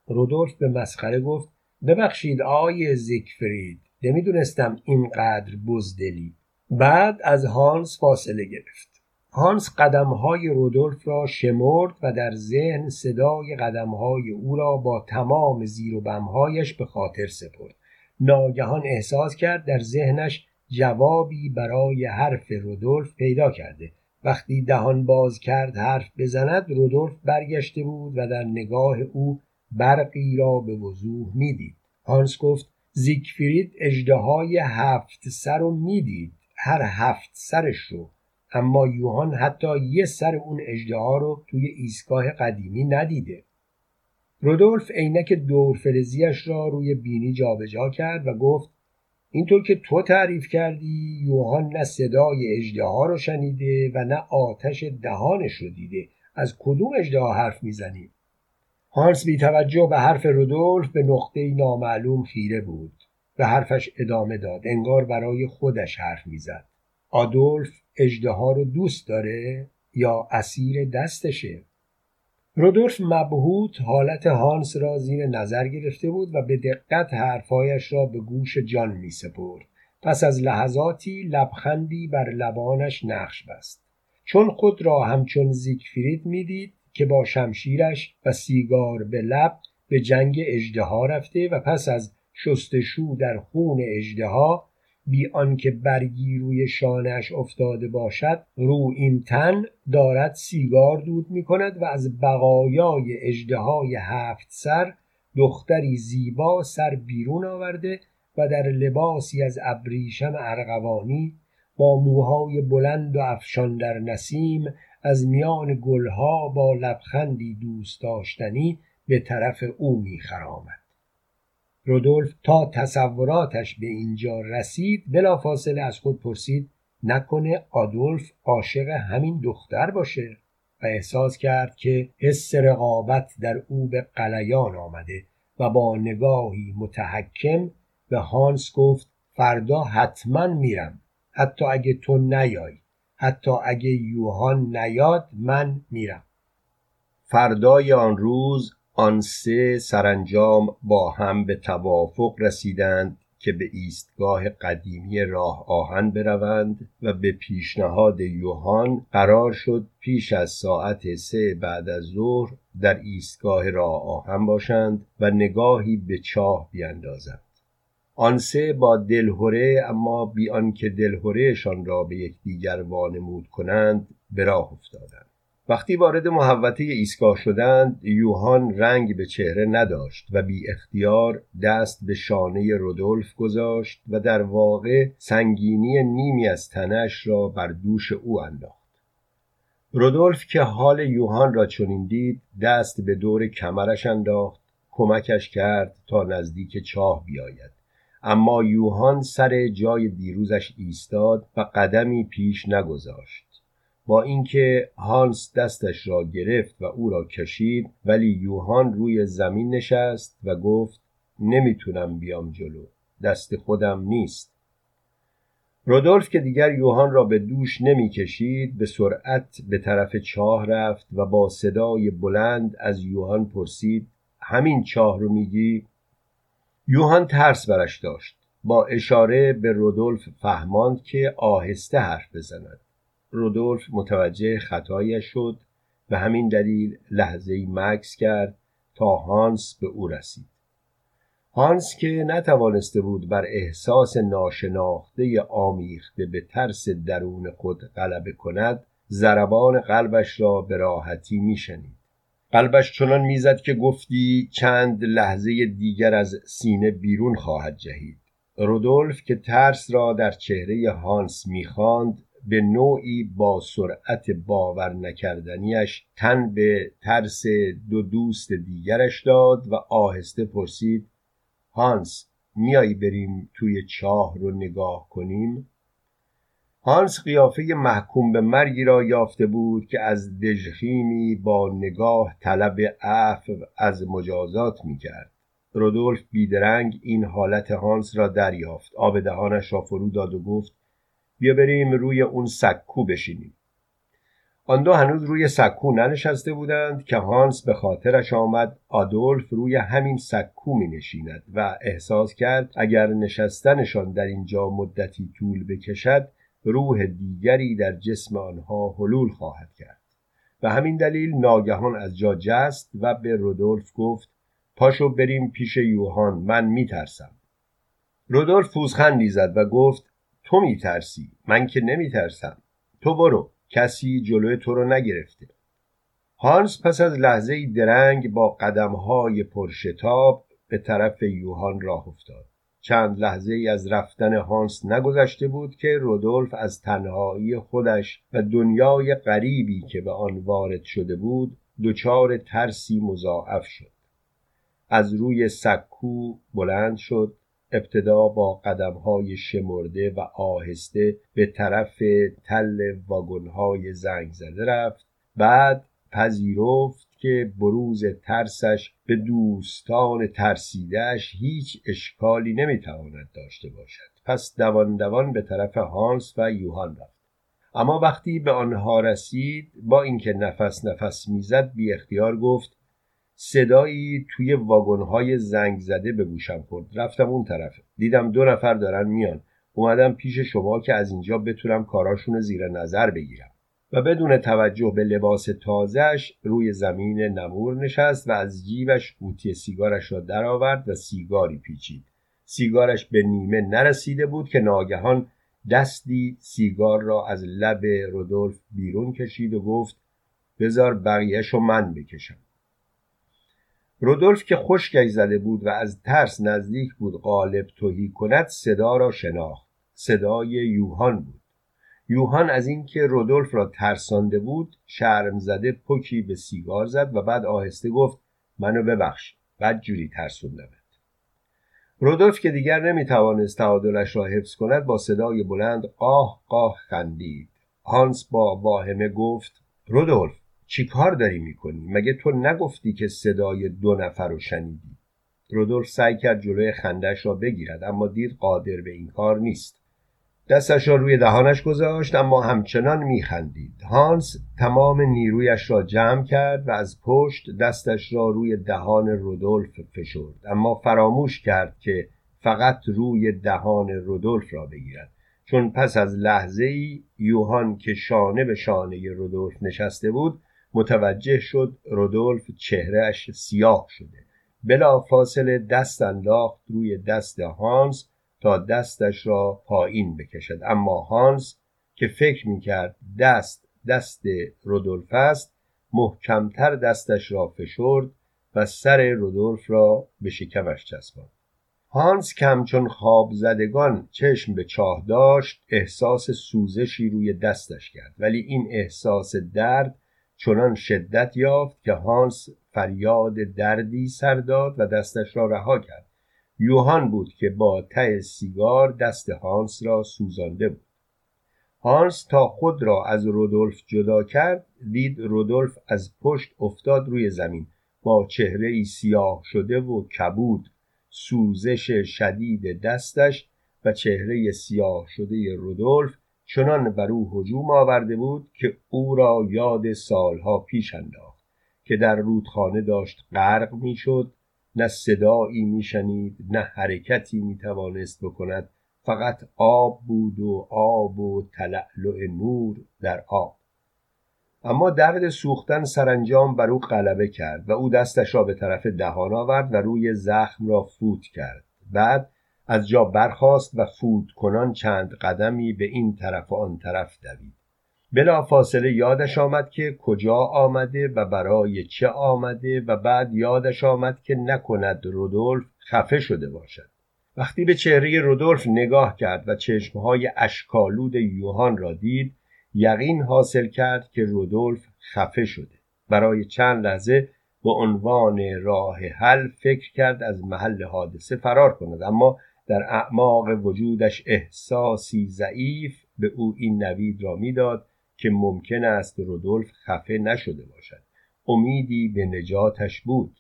رودولف به مسخره گفت ببخشید آقای زیکفرید نمی‌دونستم اینقدر بزدلی. بعد از هانس فاصله گرفت. هانس قدمهای رودولف را شمرد و در ذهن صدای قدمهای او را با تمام زیر و بمهایش به خاطر سپرد. ناگهان احساس کرد در ذهنش جوابی برای حرف رودولف پیدا کرده. وقتی دهان باز کرد حرف بزند رودولف برگشته بود و در نگاه او برقی را به وضوح می‌دید. هانس گفت زیگفرید اجدهای هفت سر رو می‌دید. هر هفت سرش رو. اما یوهان حتی یه سر اون اجدها رو توی ایستگاه قدیمی ندیده. رودولف عینک دورفلزیش را روی بینی جابجا کرد و گفت اینطور که تو تعریف کردی یوهان نه صدای اجدها رو شنیده و نه آتش دهانش رو دیده. از کدوم اجدها حرف می‌زنی؟ هانس بی توجه به حرف رودولف به نقطه نامعلوم خیره بود به حرفش ادامه داد انگار برای خودش حرف می‌زد آدولف اجدها رو دوست داره یا اسیر دستشه رودولف مبهوت حالت هانس را زیر نظر گرفته بود و به دقت حرفایش را به گوش جان می سپرد. پس از لحظاتی لبخندی بر لبانش نقش بست. چون خود را همچون زیگفرید می‌دید که با شمشیرش و سیگار به لب به جنگ اجدها رفته و پس از شستشو در خون اجدها بی آنکه برگی روی شانش افتاده باشد رو این تن دارد سیگار دود می کند و از بقایای اجدهای هفت سر دختری زیبا سر بیرون آورده و در لباسی از ابریشم ارغوانی با موهای بلند و افشان در نسیم از میان گلها با لبخندی دوست داشتنی به طرف او میخرامد رودولف تا تصوراتش به اینجا رسید بلافاصله از خود پرسید نکنه آدولف عاشق همین دختر باشه؟ و احساس کرد که حس رقابت در او به قلیان آمده و با نگاهی متحکم به هانس گفت فردا حتما میرم. حتی اگه تو نیای حتی اگه یوهان نیاد من میرم. فردای آن روز آن سه سرانجام با هم به توافق رسیدند که به ایستگاه قدیمی راه آهن بروند و به پیشنهاد یوهان قرار شد پیش از ساعت سه بعد از ظهر در ایستگاه راه آهن باشند و نگاهی به چاه بیاندازند آن سه با دلهوره اما بی آنکه دلهورهشان را به یکدیگر وانمود کنند به راه افتادند. وقتی وارد محوطه ایستگاه شدند یوهان رنگ به چهره نداشت و بی اختیار دست به شانه رودولف گذاشت و در واقع سنگینی نیمی از تنش را بر دوش او انداخت. رودولف که حال یوهان را چنین دید دست به دور کمرش انداخت کمکش کرد تا نزدیک چاه بیاید. اما یوهان سر جای دیروزش ایستاد و قدمی پیش نگذاشت. با اینکه هانس دستش را گرفت و او را کشید ولی یوهان روی زمین نشست و گفت نمی‌تونم بیام جلو دست خودم نیست. رودولف که دیگر یوهان را به دوش نمی‌کشید به سرعت به طرف چاه رفت و با صدای بلند از یوهان پرسید همین چاه رو میگی؟ یوهان ترس برش داشت. با اشاره به رودولف فهماند که آهسته حرف بزند. رودولف متوجه خطایش شد و همین دلیل لحظه مکس کرد تا هانس به او رسید. هانس که نتوانسته بود بر احساس ناشناخته آمیخته به ترس درون خود غلبه کند ضربان قلبش را به راحتی میشنید. قلبش چنان می‌زد که گفتی چند لحظه دیگر از سینه بیرون خواهد جهید. رودولف که ترس را در چهره هانس می‌خواند به نوعی با سرعت باور نکردنیش تن به ترس دو دوست دیگرش داد و آهسته پرسید هانس میایی بریم توی چاه رو نگاه کنیم؟ هانس قیافه محکوم به مرگی را یافته بود که از دژخیمی با نگاه طلب عفو از مجازات می‌کرد. رودولف بیدرنگ این حالت هانس را دریافت. آب دهانش را فرو داد و گفت بیا بریم روی اون سکو بشینیم. آن دو هنوز روی سکو ننشسته بودند که هانس به خاطرش آمد آدولف روی همین سکو می نشیند و احساس کرد اگر نشستنشان در اینجا مدتی طول بکشد روح دیگری در جسم آنها حلول خواهد کرد. و همین دلیل ناگهان از جا جست و به رودولف گفت پاشو بریم پیش یوهان من میترسم. رودولف پوزخندی زد و گفت تو میترسی من که نمیترسم. تو برو کسی جلوی تو رو نگرفته. هانس پس از لحظه درنگ با قدمهای پرشتاب به طرف یوهان راه افتاد. چند لحظه ای از رفتن هانس نگذشته بود که رودولف از تنهایی خودش و دنیای غریبی که به آن وارد شده بود دچار ترسی مضاعف شد. از روی سکو بلند شد ابتدا با قدمهای شمرده و آهسته به طرف تل واگنهای زنگ زده رفت بعد پذیرفت که بروز ترسش به دوستان ترسیدهش هیچ اشکالی نمی‌تواند داشته باشد. پس دوان دوان به طرف هانس و یوهان رفت. اما وقتی به آنها رسید با اینکه نفس نفس می‌زد بی اختیار گفت صدایی توی واگنهای زنگ زده به گوشم خورد. رفتم اون طرف. دیدم دو نفر دارن میان. اومدم پیش شما که از اینجا بتونم کاراشون زیر نظر بگیرم. و بدون توجه به لباس تازهش روی زمین نمور نشست و از جیبش قوطی سیگارش را درآورد و سیگاری پیچید. سیگارش به نیمه نرسیده بود که ناگهان دستی سیگار را از لب رودولف بیرون کشید و گفت بذار بقیهش رو من بکشم. رودولف که خشکش زده بود و از ترس نزدیک بود غالب توهی کند صدا را شناخت. صدای یوهان بود. یوهان از اینکه رودولف را ترسانده بود شرم زده پکی به سیگار زد و بعد آهسته گفت منو ببخش بد جوری ترسوندمت رودولف که دیگر نمی‌توانست تعادلش را حفظ کند با صدای بلند قاه قاه خندید هانس با واهمه گفت رودولف چی کار داری می‌کنی؟ مگه تو نگفتی که صدای دو نفر رو شنیدی؟ رودولف سعی کرد جلوی خندش را بگیرد اما دید قادر به این کار نیست دستش را روی دهانش گذاشت اما همچنان میخندید. هانس تمام نیرویش را جمع کرد و از پشت دستش را روی دهان رودولف فشرد. اما فراموش کرد که فقط روی دهان رودولف را بگیرد. چون پس از لحظه ای یوهان که شانه به شانه رودولف نشسته بود متوجه شد رودولف چهرهش سیاه شده. بلا فاصله دست انداخت روی دست هانس تا دستش را پایین بکشد. اما هانس که فکر می‌کرد دست دست رودولف است محکمتر دستش را فشرد و سر رودولف را به شکمش چسباند. هانس کم چون خواب زدگان چشم به چاه داشت احساس سوزشی روی دستش کرد. ولی این احساس درد چنان شدت یافت که هانس فریاد دردی سر داد و دستش را رها کرد. یوهان بود که با ته سیگار دست هانس را سوزانده بود. هانس تا خود را از رودولف جدا کرد دید رودولف از پشت افتاد روی زمین. با چهره ای سیاه شده و کبود سوزش شدید دستش و چهره سیاه شده رودولف چنان بر او هجوم آورده بود که او را یاد سالها پیش انداخت که در رودخانه داشت غرق می‌شد نه صدایی میشنید نه حرکتی می‌توانست بکند. فقط آب بود و آب و تلعلع نور در آب. اما درد سوختن سرانجام بر او غلبه کرد و او دستش را به طرف دهان آورد و روی زخم را فوت کرد. بعد از جا برخاست و فوت کنان چند قدمی به این طرف و آن طرف دوید. بلا فاصله یادش آمد که کجا آمده و برای چه آمده و بعد یادش آمد که نکند رودولف خفه شده باشد. وقتی به چهره رودولف نگاه کرد و چشمهای اشکالود یوهان را دید یقین حاصل کرد که رودولف خفه شده. برای چند لحظه به عنوان راه حل فکر کرد از محل حادثه فرار کند. اما در اعماق وجودش احساسی ضعیف به او این نوید را می‌داد که ممکن است رودولف خفه نشده باشد. امیدی به نجاتش بود.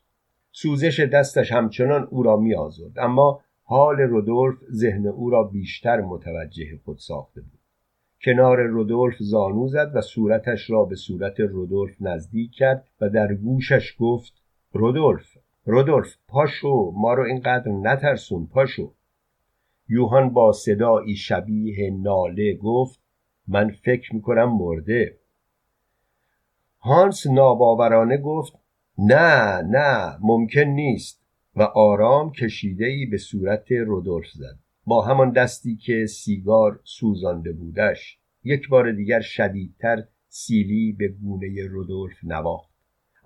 سوزش دستش همچنان او را می آزرد اما حال رودولف ذهن او را بیشتر متوجه خود ساخته بود. کنار رودولف زانو زد و صورتش را به صورت رودولف نزدیک کرد و در گوشش گفت رودولف رودولف پاشو ما رو اینقدر نترسون پاشو. یوهان با صدایی شبیه ناله گفت من فکر می‌کنم مرده. هانس ناباورانه گفت نه نه ممکن نیست. و آرام کشیده ای به صورت رودولف زد. با همان دستی که سیگار سوزانده بودش یک بار دیگر شدیدتر سیلی به گونه رودولف نواخت.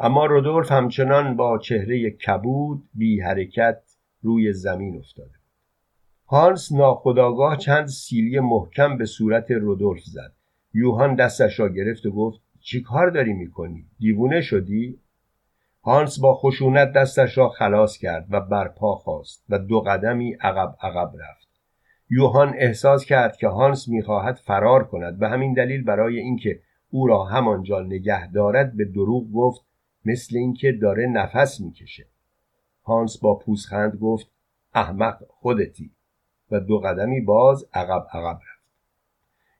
اما رودولف همچنان با چهره کبود بی حرکت روی زمین افتاده. هانس ناخداگاه چند سیلی محکم به صورت رودولف زد یوهان دستش را گرفت و گفت چی کار داری می‌کنی؟ دیوونه شدی؟ هانس با خشونت دستش را خلاص کرد و برپا خواست و دو قدمی عقب عقب رفت یوهان احساس کرد که هانس می‌خواهد فرار کند به همین دلیل برای اینکه او را همانجا نگه دارد به دروغ گفت مثل اینکه داره نفس می‌کشه هانس با پوزخند گفت احمق خودتی و دو قدمی باز عقب عقب رفت.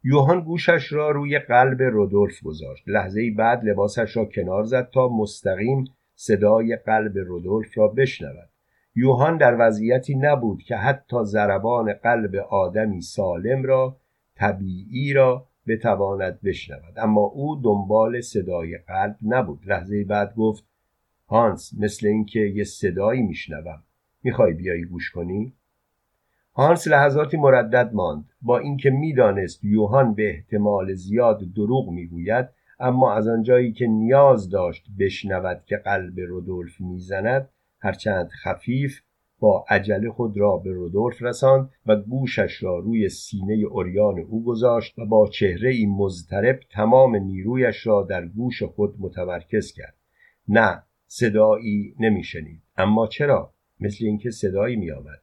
یوهان گوشش را روی قلب رودولف گذاشت. لحظه بعد لباسش را کنار زد تا مستقیم صدای قلب رودولف را بشنود. یوهان در وضعیتی نبود که حتی ضربان قلب آدمی سالم را طبیعی را بتواند بشنود. اما او دنبال صدای قلب نبود. لحظه بعد گفت هانس مثل اینکه یه صدایی میشنوم. می‌خوای بیایی گوش کنی؟ هانس لحظاتی مردد ماند. با اینکه می‌دانست یوهان به احتمال زیاد دروغ می‌گوید اما از آنجایی که نیاز داشت بشنود که قلب رودولف می‌زند هرچند خفیف با عجله خود را به رودولف رساند و گوشش را روی سینه اوریان او گذاشت و با چهره ای مضطرب تمام نیرویش را در گوش خود متمرکز کرد. نه صدایی نمیشنید. اما چرا؟ مثل اینکه صدایی میآمد.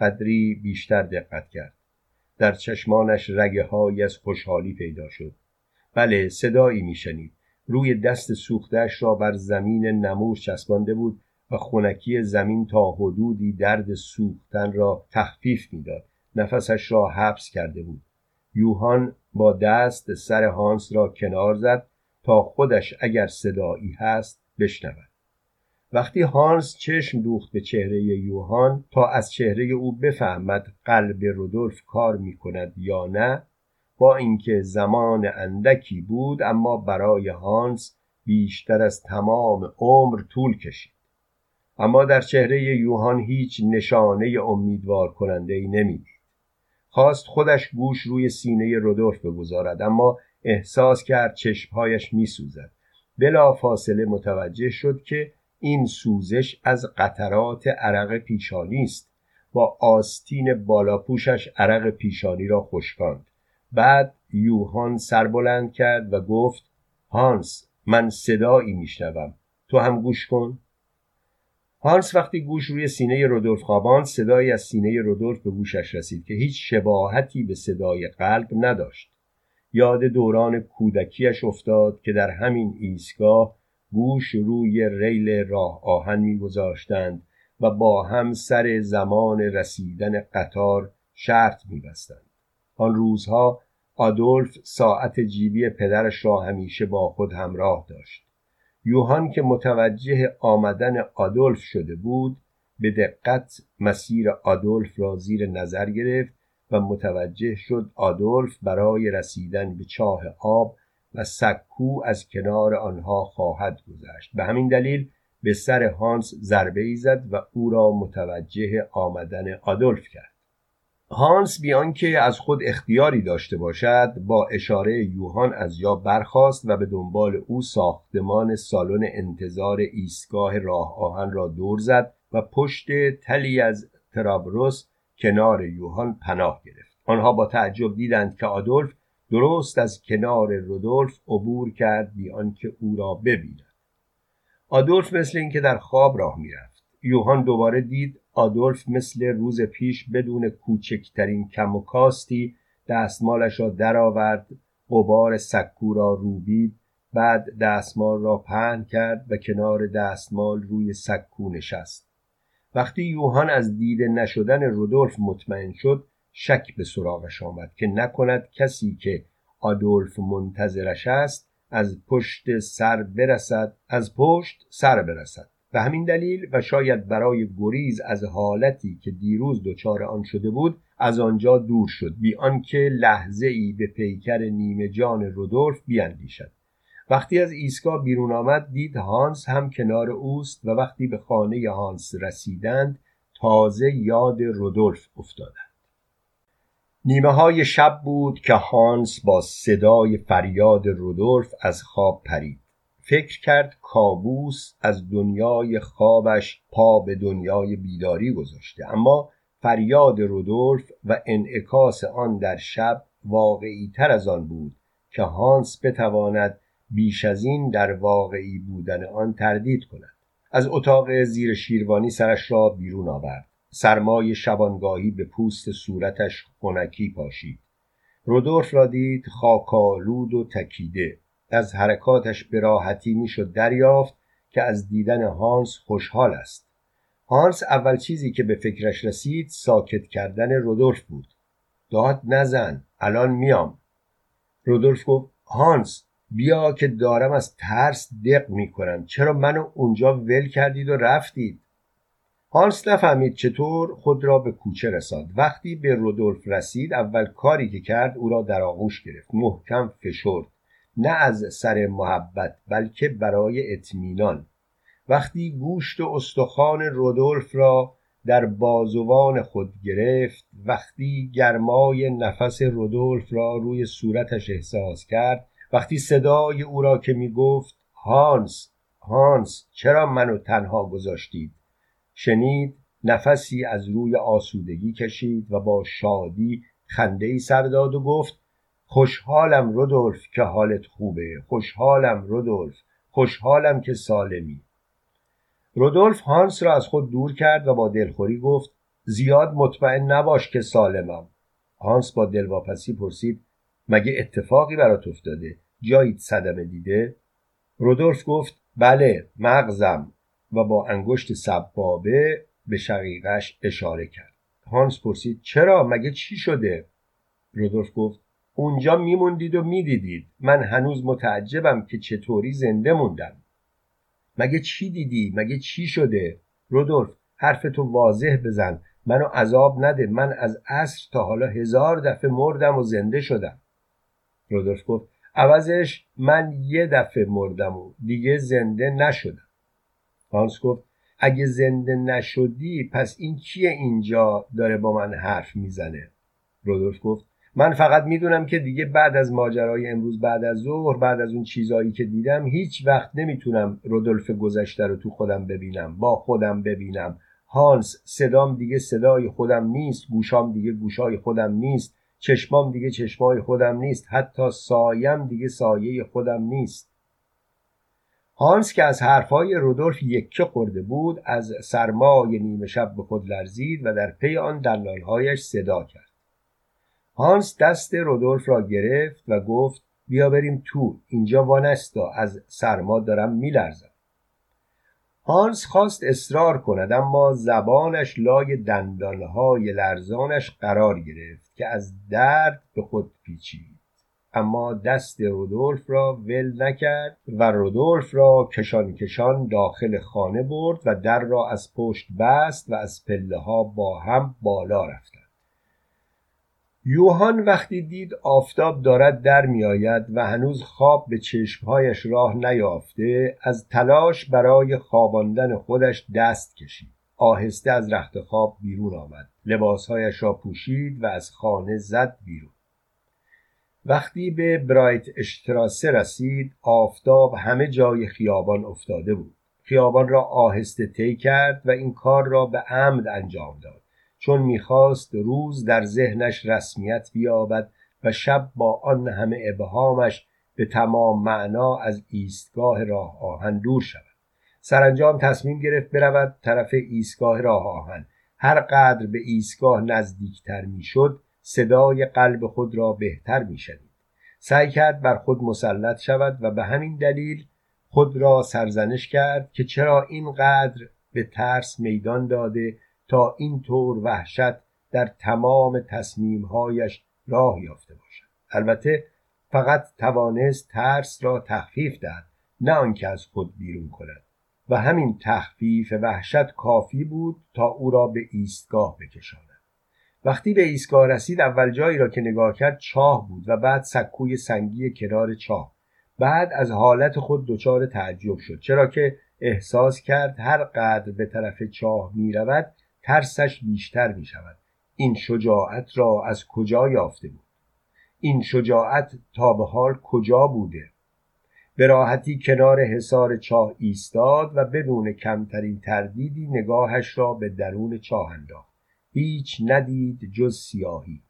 قدری بیشتر دقت کرد. در چشمانش رگه های از خوشحالی پیدا شد. بله صدایی میشنید. روی دست سوختش را بر زمین نمور چسبانده بود و خونکی زمین تا حدودی درد سوختن را تخفیف می‌داد. نفسش را حبس کرده بود. یوهان با دست سر هانس را کنار زد تا خودش اگر صدایی هست بشنود. وقتی هانس چشم دوخت به چهره یوهان تا از چهره او بفهمد قلب رودولف کار می کند یا نه با اینکه زمان اندکی بود اما برای هانس بیشتر از تمام عمر طول کشید. اما در چهره یوهان هیچ نشانه امیدوار کننده ای نمی‌دید. خواست خودش گوش روی سینه رودولف بگذارد اما احساس کرد چشمهایش میسوزد. بلا فاصله متوجه شد که این سوزش از قطرات عرق پیشانی است. با آستین بالاپوشش عرق پیشانی را خشکاند. بعد یوهان سر بلند کرد و گفت هانس من صدایی میشنوم. تو هم گوش کن. هانس وقتی گوش روی سینه رودولف خواباند صدایی از سینه رودولف به گوشش رسید که هیچ شباهتی به صدای قلب نداشت. یاد دوران کودکیش افتاد که در همین ایستگاه گوش روی ریل راه آهن میگذاشتند و با هم سر زمان رسیدن قطار شرط میبستند. آن روزها آدولف ساعت جیبی پدرش را همیشه با خود همراه داشت. یوهان که متوجه آمدن آدولف شده بود به دقت مسیر آدولف را زیر نظر گرفت و متوجه شد آدولف برای رسیدن به چاه آب و سکو از کنار آنها خواهد گذشت. به همین دلیل به سر هانس ضربه ای زد و او را متوجه آمدن آدولف کرد. هانس بیان که از خود اختیاری داشته باشد با اشاره یوهان از یا برخاست و به دنبال او ساختمان سالن انتظار ایستگاه راه آهن را دور زد و پشت تلی از ترابروس کنار یوهان پناه گرفت. آنها با تعجب دیدند که آدولف درست از کنار رودولف عبور کرد بی آنکه او را ببیند. آدولف مثل اینکه در خواب راه می‌رفت. یوهان دوباره دید آدولف مثل روز پیش بدون کوچکترین کم و کاستی دستمالش را درآورد قبار سکو را روبید بعد دستمال را پهن کرد و کنار دستمال روی سکو نشست. وقتی یوهان از دیده نشدن رودولف مطمئن شد شک به سراغش آمد که نکند کسی که آدولف منتظرش است از پشت سر برسد از پشت سر برسد. به همین دلیل و شاید برای گریز از حالتی که دیروز دچار آن شده بود از آنجا دور شد بی آنکه لحظه ای به پیکر نیمه جان رودولف بیاندیشد وقتی از ایستگاه بیرون آمد دید هانس هم کنار اوست و وقتی به خانه هانس رسیدند تازه یاد رودولف افتادند. نیمه های شب بود که هانس با صدای فریاد رودولف از خواب پرید. فکر کرد کابوس از دنیای خوابش پا به دنیای بیداری گذاشته. اما فریاد رودولف و انعکاس آن در شب واقعی تر از آن بود که هانس بتواند بیش از این در واقعی بودن آن تردید کند. از اتاق زیر شیروانی سرش را بیرون آورد. سرمای شبانگاهی به پوست صورتش خنکی پاشید. رودولف را دید خاکالود و تکیده. از حرکاتش به راحتی می‌شد دریافت که از دیدن هانس خوشحال است. هانس اول چیزی که به فکرش رسید ساکت کردن رودولف بود. داد نزن الان میام. رودولف گفت هانس بیا که دارم از ترس دق می‌کنم. چرا منو اونجا ول کردید و رفتید؟ هانس نفهمید چطور خود را به کوچه رساند. وقتی به رودولف رسید اول کاری که کرد او را در آغوش گرفت. محکم فشرد. نه از سر محبت بلکه برای اطمینان. وقتی گوشت و استخوان رودولف را در بازوان خود گرفت وقتی گرمای نفس رودولف را روی صورتش احساس کرد وقتی صدای او را که می گفت هانس هانس چرا منو تنها گذاشتید؟ شنید نفسی از روی آسودگی کشید و با شادی خنده ای سر داد و گفت خوشحالم رودولف که حالت خوبه خوشحالم رودولف خوشحالم که سالمی. رودولف هانس را از خود دور کرد و با دلخوری گفت زیاد مطمئن نباش که سالمم. هانس با دلواپسی پرسید مگه اتفاقی برات افتاده؟ جاییت صدمه دیده؟ رودولف گفت بله مغزم. و با انگشت سبابه به شقیقش اشاره کرد. هانس پرسید چرا؟ مگه چی شده؟ رودولف گفت اونجا میموندید و می‌دیدید. من هنوز متعجبم که چطوری زنده موندم. مگه چی دیدی؟ مگه چی شده؟ رودولف حرف تو واضح بزن. منو عذاب نده. من از عصر تا حالا هزار دفعه مردم و زنده شدم. رودولف گفت عوضش من یه دفعه مردم و دیگه زنده نشدم. هانس گفت اگه زنده نشدی پس این کیه اینجا داره با من حرف می‌زنه؟ رودولف گفت من فقط می‌دونم که دیگه بعد از ماجرای امروز بعد از ظهر بعد از اون چیزایی که دیدم هیچ وقت نمی‌تونم رودولف گذشته رو تو خودم ببینم با خودم ببینم. هانس صدام دیگه صدای خودم نیست گوشام دیگه گوشای خودم نیست چشمام دیگه چشمای خودم نیست حتی سایم دیگه سایه خودم نیست. هانس که از حرفهای رودولف یکه خورده بود از سرمای نیمه شب به خود لرزید و در پی آن دلالهایش صدا کرد. هانس دست رودولف را گرفت و گفت بیا بریم تو اینجا وانستا از سرما دارم میلرزم. هانس خواست اصرار کند اما زبانش لای دندانهای لرزانش قرار گرفت که از درد به خود پیچید. اما دست رودولف را ول نکرد و رودولف را کشان کشان داخل خانه برد و در را از پشت بست و از پله ها با هم بالا رفتند. یوهان وقتی دید آفتاب دارد در میآید و هنوز خواب به چشمهایش راه نیافته از تلاش برای خواباندن خودش دست کشید. آهسته از رخت خواب بیرون آمد. لباسهایش را پوشید و از خانه زد بیرون. وقتی به برایت اشتراسه رسید آفتاب همه جای خیابان افتاده بود. خیابان را آهسته طی کرد و این کار را به عمد انجام داد. چون می‌خواست روز در ذهنش رسمیت بیابد و شب با آن همه ابهامش به تمام معنا از ایستگاه راه آهن دور شود. سرانجام تصمیم گرفت برود طرف ایستگاه راه آهن. هر قدر به ایستگاه نزدیکتر می‌شد صدای قلب خود را بهتر میشنید. سعی کرد بر خود مسلط شود و به همین دلیل خود را سرزنش کرد که چرا اینقدر به ترس میدان داده تا این طور وحشت در تمام تصمیمهایش راه یافته باشد. البته فقط توانست ترس را تخفیف دهد نه آنکه از خود بیرون کند. و همین تخفیف وحشت کافی بود تا او را به ایستگاه بکشاند. وقتی به ایستگاه رسید اول جایی را که نگاه کرد چاه بود و بعد سکوی سنگی کنار چاه. بعد از حالت خود دچار تعجب شد چرا که احساس کرد هر قدر به طرف چاه می رود ترسش بیشتر می شود این شجاعت را از کجا یافته بود؟ این شجاعت تا به حال کجا بوده؟ به راحتی کنار حصار چاه ایستاد و بدون کمترین تردیدی نگاهش را به درون چاه انداخت. هیچ ندید جز سیاهی.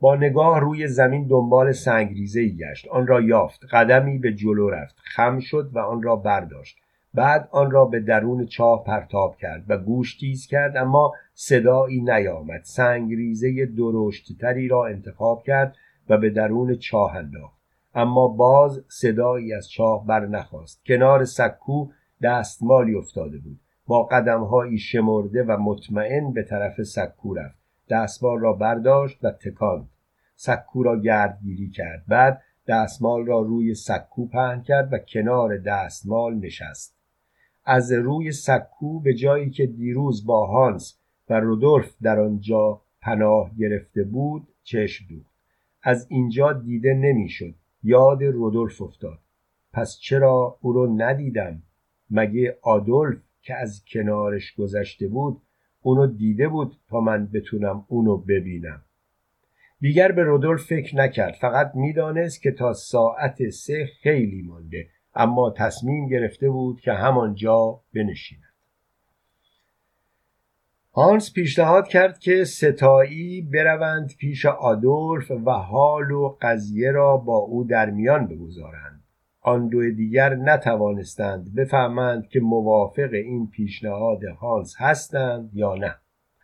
با نگاه روی زمین دنبال سنگریزه گشت. آن را یافت. قدمی به جلو رفت. خم شد و آن را برداشت. بعد آن را به درون چاه پرتاب کرد و گوش تیز کرد اما صدایی نیامد. سنگریزه درشتتری را انتخاب کرد و به درون چاه انداخت. اما باز صدایی از چاه بر نخواست کنار سکو دستمالی افتاده بود. با قدمهایی شمرده و مطمئن به طرف سکو رفت. دستمال را برداشت و تکاند سکو را گردگیری کرد. بعد دستمال را روی سکو پهن کرد و کنار دستمال نشست. از روی سکو به جایی که دیروز با هانس و رودولف در آنجا پناه گرفته بود چشم دوخت از اینجا دیده نمی‌شد. یاد رودولف افتاد. پس چرا او رو ندیدم؟ مگه آدولف که از کنارش گذشته بود اونو دیده بود تا من بتونم اونو ببینم. دیگر به رودولف فکر نکرد فقط می‌دانست که تا ساعت سه خیلی مانده اما تصمیم گرفته بود که همانجا بنشیند. هانس پیشنهاد کرد که ستایی بروند پیش آدولف و حال و قضیه را با او در میان بگذارند. آن دو دیگر نتوانستند بفهمند که موافق این پیشنهاد هانس هستند یا نه.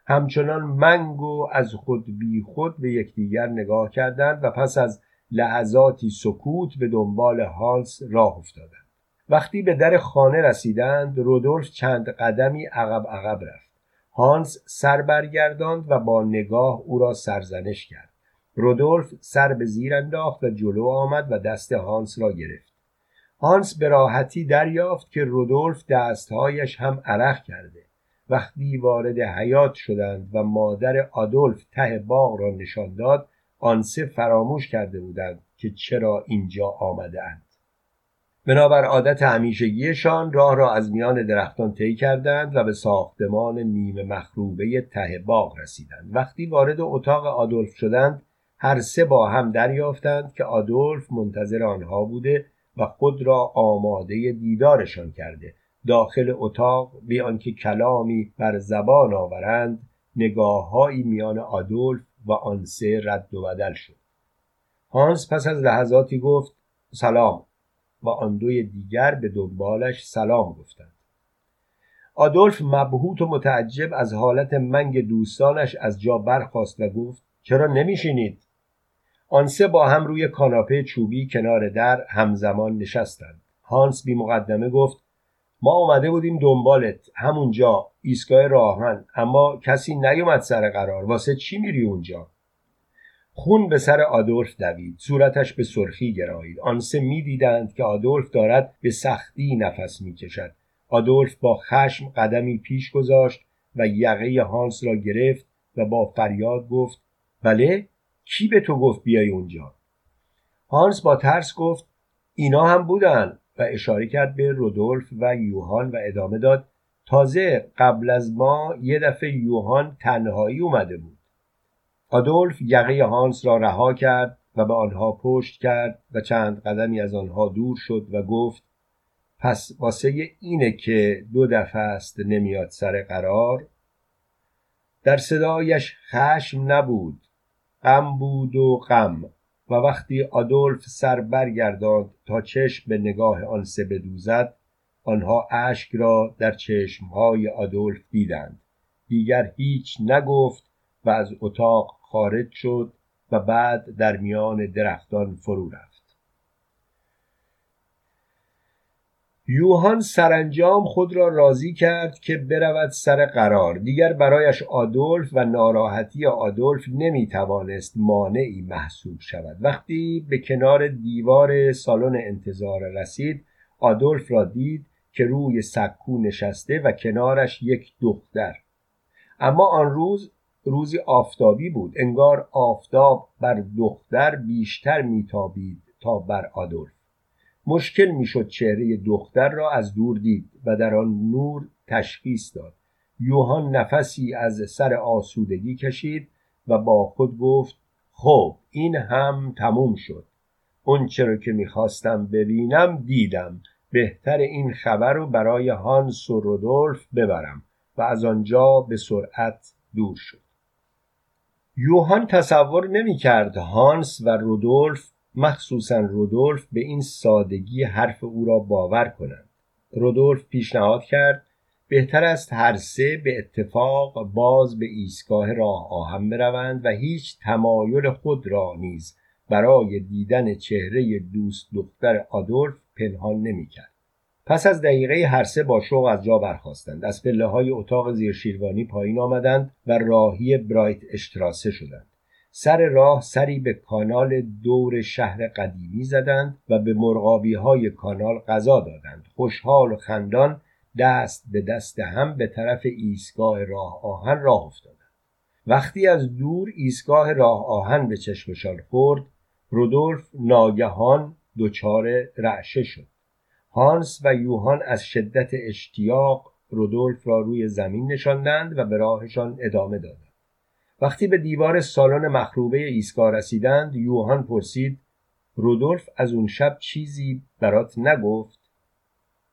همچنان منگ و از خود بی خود به یکدیگر نگاه کردند و پس از لحظاتی سکوت به دنبال هانس راه افتادند. وقتی به در خانه رسیدند رودولف چند قدمی عقب عقب رفت. هانس سر برگرداند و با نگاه او را سرزنش کرد. رودولف سر به زیر انداخت و جلو آمد و دست هانس را گرفت. هانس به راحتی دریافت که رودولف دستهایش هم عرق کرده وقتی وارد حیات شدند و مادر آدولف ته باغ را نشان داد آنسه فراموش کرده بودند که چرا اینجا آمده اند. بنابر عادت همیشگیشان راه را از میان درختان طی کردند و به ساختمان نیمه مخروبه ته باغ رسیدند وقتی وارد اتاق آدولف شدند هر سه با هم دریافتند که آدولف منتظر آنها بوده و خود را آماده دیدارشان کرده. داخل اتاق بی آنکه کلامی بر زبان آورند نگاههایی میان آدولف و آنسه رد و بدل شد. هانس پس از لحظاتی گفت سلام. و آن دوی دیگر به دنبالش سلام گفتند. آدولف مبهوت و متعجب از حالت منگ دوستانش از جا برخاست و گفت چرا نمیشینید؟ آنسه با هم روی کاناپه چوبی کنار در همزمان نشستند. هانس بی مقدمه گفت ما آمده بودیم دنبالت همونجا ایستگاه راهن اما کسی نیومد سر قرار. واسه چی میری اونجا؟ خون به سر آدولف دوید. صورتش به سرخی گرایید. آنسه می‌دیدند که آدولف دارد به سختی نفس می‌کشد. آدولف با خشم قدمی پیش گذاشت و یقه هانس را گرفت و با فریاد گفت بله؟ کی به تو گفت بیای اونجا؟ هانس با ترس گفت اینا هم بودن و اشاره کرد به رودولف و یوهان و ادامه داد تازه قبل از ما یه دفعه یوهان تنهایی اومده بود. آدولف یقه هانس را رها کرد و به آنها پشت کرد و چند قدمی از آنها دور شد و گفت پس واسه اینه که دو دفعه است نمیاد سر قرار؟ در صدایش خشم نبود. غم بود و غم و وقتی آدولف سر برگرداند تا چشم به نگاه آن سه بدوزد آنها اشک را در چشمهای آدولف دیدند. دیگر هیچ نگفت و از اتاق خارج شد و بعد در میان درختان فرو رفت. یوهان سرانجام خود را راضی کرد که برود سر قرار. دیگر برایش آدولف و ناراحتی آدولف نمی توانست مانعی محسوب شود. وقتی به کنار دیوار سالن انتظار رسید آدولف را دید که روی سکو نشسته و کنارش یک دختر. اما آن روز روزی آفتابی بود. انگار آفتاب بر دختر بیشتر میتابید تا بر آدولف. مشکل می‌شد چهره دختر را از دور دید و در آن نور تشخیص داد. یوهان نفسی از سر آسودگی کشید و با خود گفت خب این هم تموم شد. اون چرا که می‌خواستم ببینم دیدم. بهتر این خبر رو برای هانس و رودولف ببرم. و از آنجا به سرعت دور شد. یوهان تصور نمی کرد هانس و رودولف مخصوصا رودولف به این سادگی حرف او را باور کنند. رودولف پیشنهاد کرد بهتر است هر سه به اتفاق باز به ایستگاه راه آهن بروند و هیچ تمایل خود را نیز برای دیدن چهره دوست دختر آدولف پنهان نمی‌کرد. پس از دقیقه هر سه با شوق از جا برخواستند از پله های اتاق زیر شیروانی پایین آمدند و راهی برایت اشتراسه شدند. سر راه سری به کانال دور شهر قدیمی زدند و به مرغابی های کانال غذا دادند. خوشحال و خندان دست به دست هم به طرف ایستگاه راه آهن راه افتادند. وقتی از دور ایستگاه راه آهن به چشمشان خورد رودولف ناگهان دچار رعشه شد. هانس و یوهان از شدت اشتیاق رودولف را روی زمین نشاندند و به راهشان ادامه دادند. وقتی به دیوار سالن مخروبه ایستگاه رسیدند یوهان پرسید رودولف از اون شب چیزی برات نگفت؟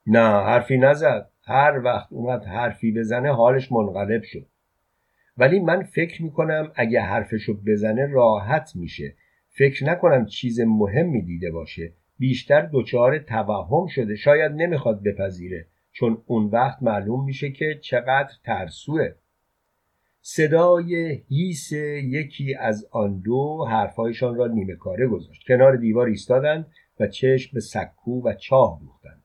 نه حرفی نزد. هر وقت اومد حرفی بزنه حالش منقلب شد. ولی من فکر می‌کنم اگه حرفشو بزنه راحت میشه. فکر نکنم چیز مهمی دیده باشه. بیشتر دچار توهم شده. شاید نمی‌خواد بپذیره. چون اون وقت معلوم میشه که چقدر ترسوه. صدای هیس یکی از آن دو حرفهایشان را نیمه کاره گذاشت. کنار دیوار ایستادند و چشم به سکو و چاه دوختند.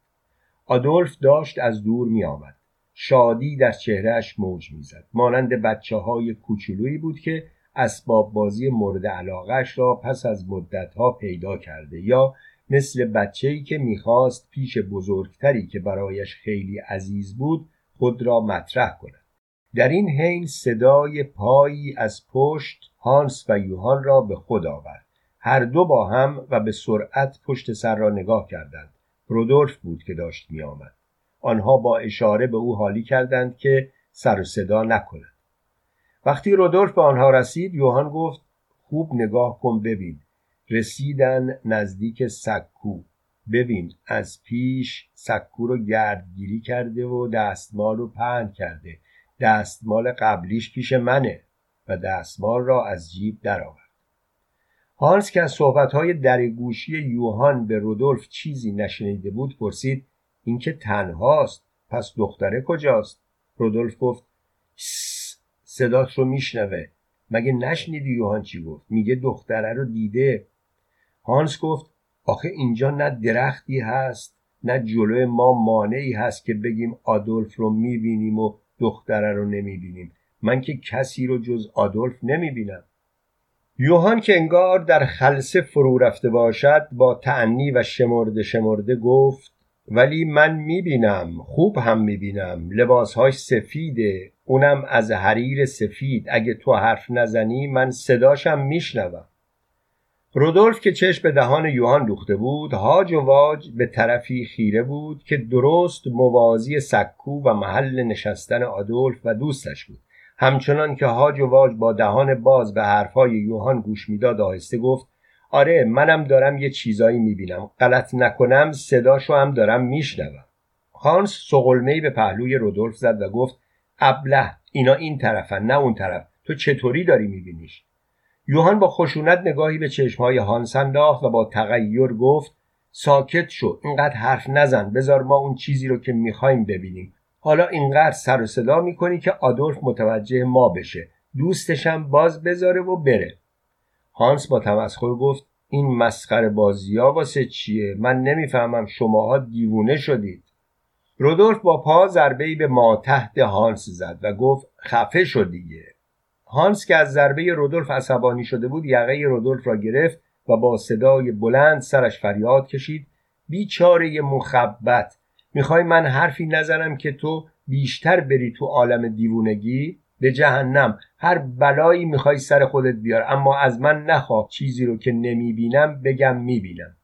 آدولف داشت از دور می آمد. شادی در چهرهش موج می‌زد. مانند بچه های کوچولویی بود که اسباب بازی مورد علاقش را پس از مدتها پیدا کرده یا مثل بچه‌ای که می‌خواست پیش بزرگتری که برایش خیلی عزیز بود خود را مطرح کند. در این حین صدای پایی از پشت هانس و یوهان را به خود آورد. هر دو با هم و به سرعت پشت سر را نگاه کردند. رودولف بود که داشت میآمد. آنها با اشاره به او حالی کردند که سر و صدا نکند. وقتی رودولف به آنها رسید یوهان گفت خوب نگاه کن ببین. رسیدن نزدیک سکو. ببین از پیش سکو رو گردگیری کرده و دستمال رو پهن کرده. دستمال قبلیش پیش منه و دستمال را از جیب درآورد. هانس که از صحبتهای درگوشی یوهان به رودولف چیزی نشنیده بود پرسید اینکه تنهاست پس دختره کجاست؟ رودولف گفت صدات رو میشنوه. مگه نشنیدی یوهان چی گفت؟ میگه دختره رو دیده. هانس گفت آخه اینجا نه درختی هست نه جلوی ما مانعی هست که بگیم آدولف رو می‌بینیم و دختره رو نمی‌بینیم. من که کسی رو جز آدولف نمی‌بینم. یوهان که انگار در خلصه فرو رفته باشد با تعنی و شمرده شمرده گفت ولی من می‌بینم خوب هم می‌بینم. لباسهاش سفیده اونم از حریر سفید. اگه تو حرف نزنی من صداشم میشنوم. رودولف که چشم به دهان یوهان دوخته بود هاج و واج به طرفی خیره بود که درست موازی سکو و محل نشستن آدولف و دوستش بود. همچنان که هاج و واج با دهان باز به حرفهای یوهان گوش می‌داد آهسته گفت آره منم دارم یه چیزایی می‌بینم. غلط نکنم صداشو هم دارم میشنوم. هانس سقلمهای به پهلوی رودولف زد و گفت ابله اینا این طرفن نه اون طرف. تو چطوری داری میبینیش؟ یوهان با خشونت نگاهی به چشمهای هانس انداخت و با تغییر گفت ساکت شو اینقدر حرف نزن بذار ما اون چیزی رو که می‌خوایم ببینیم. حالا اینقدر سر و صدا می‌کنی که آدولف متوجه ما بشه. دوستشم باز بذاره و بره. هانس با تمسخر گفت این مسخره بازی ها واسه چیه؟ من نمی‌فهمم شماها دیوونه شدید. رودولف با پا ضربه به ما تحت هانس زد و گفت خفه شد دیگه. هانس که از ضربه رودولف عصبانی شده بود یقه رودولف را گرفت و با صدای بلند سرش فریاد کشید. بیچاره مخبت. می‌خوای من حرفی نزنم که تو بیشتر بری تو عالم دیوونگی؟ به جهنم. هر بلایی می‌خوای سر خودت بیار اما از من نخواه چیزی رو که نمی‌بینم بگم می‌بینم.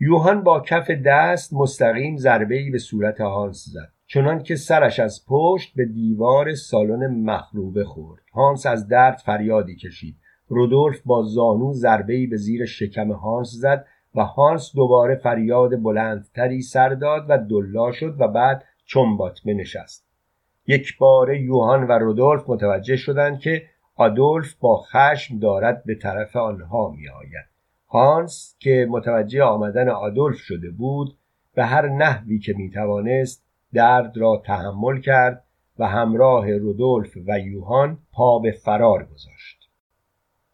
یوهان با کف دست مستقیم ضربه به صورت هانس زد. چنان که سرش از پشت به دیوار سالن مخروبه خورد. هانس از درد فریادی کشید. رودولف با زانو ضربه به زیر شکم هانس زد و هانس دوباره فریاد بلندتری سر داد و دلا شد و بعد چنبات بنشست. یک بار یوهان و رودولف متوجه شدند که آدولف با خشم دارد به طرف آنها می آید. هانس که متوجه آمدن آدولف شده بود به هر نحوی که می توانست درد را تحمل کرد و همراه رودولف و یوهان پا به فرار گذاشت.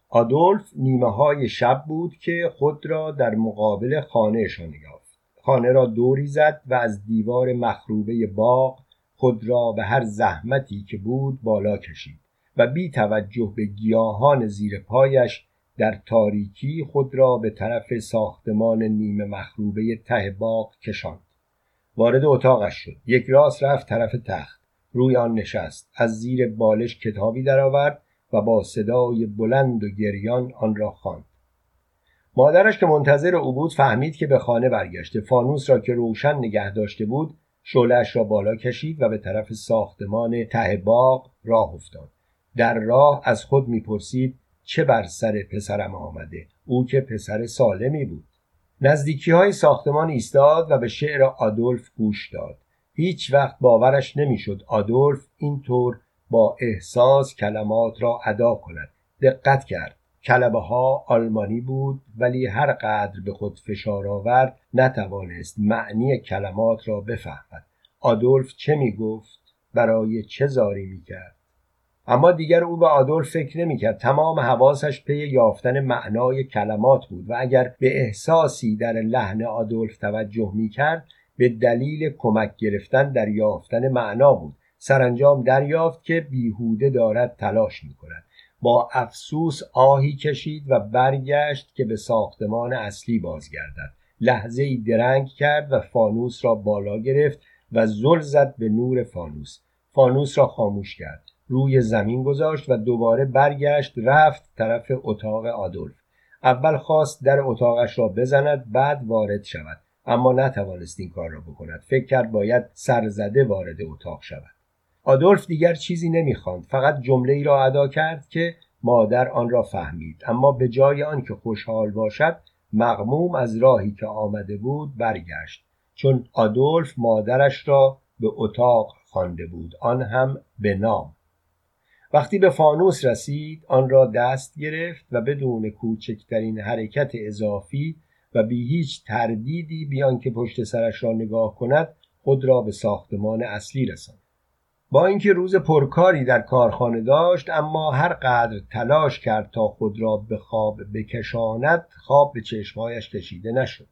آدولف نیمه های شب بود که خود را در مقابل خانهشان یافت. خانه را دوری زد و از دیوار مخروبه باغ خود را به هر زحمتی که بود بالا کشید و بی توجه به گیاهان زیر پایش در تاریکی خود را به طرف ساختمان نیمه مخروبه ته باغ کشاند. وارد اتاقش شد. یک راست رفت طرف تخت. روی آن نشست. از زیر بالش کتابی درآورد و با صدای بلند و گریان آن را خواند. مادرش که منتظر او بود فهمید که به خانه برگشته. فانوس را که روشن نگه داشته بود شعلهاش را بالا کشید و به طرف ساختمان ته باغ راه افتاد. در راه از خود می‌پرسید چه بر سر پسرم آمده؟ او که پسر سالمی بود. نزدیکی های ساختمان ایستاد و به شعر آدولف گوش داد. هیچ وقت باورش نمی‌شد آدولف اینطور با احساس کلمات را ادا کند. دقت کرد. کلمه ها آلمانی بود ولی هر قدر به خود فشار آورد نتوانست معنی کلمات را بفهمد. آدولف چه می گفت برای چه زاری می کرد اما دیگر او به آدولف فکر نمی کرد تمام حواسش پی یافتن معنای کلمات بود و اگر به احساسی در لحن آدولف توجه می کرد به دلیل کمک گرفتن در یافتن معنا بود. سرانجام دریافت که بیهوده دارد تلاش می کند با افسوس آهی کشید و برگشت که به ساختمان اصلی بازگردد. لحظه ای درنگ کرد و فانوس را بالا گرفت و زل زد به نور فانوس. فانوس را خاموش کرد. روی زمین گذاشت و دوباره برگشت رفت طرف اتاق آدولف. اول خواست در اتاقش را بزند بعد وارد شود. اما نتوانست این کار را بکند. فکر کرد باید سرزده وارد اتاق شود. آدولف دیگر چیزی نمی‌خواند. فقط جمله ای را ادا کرد که مادر آن را فهمید. اما به جای آنکه خوشحال باشد مغموم از راهی که آمده بود برگشت. چون آدولف مادرش را به اتاق خوانده بود. آن هم به نام. وقتی به فانوس رسید آن را دست گرفت و بدون کوچکترین حرکت اضافی و بی هیچ تردیدی بیان که پشت سرش را نگاه کند خود را به ساختمان اصلی رساند. با اینکه روز پرکاری در کارخانه داشت اما هر قدر تلاش کرد تا خود را به خواب بکشاند خواب به چشمهایش کشیده نشد.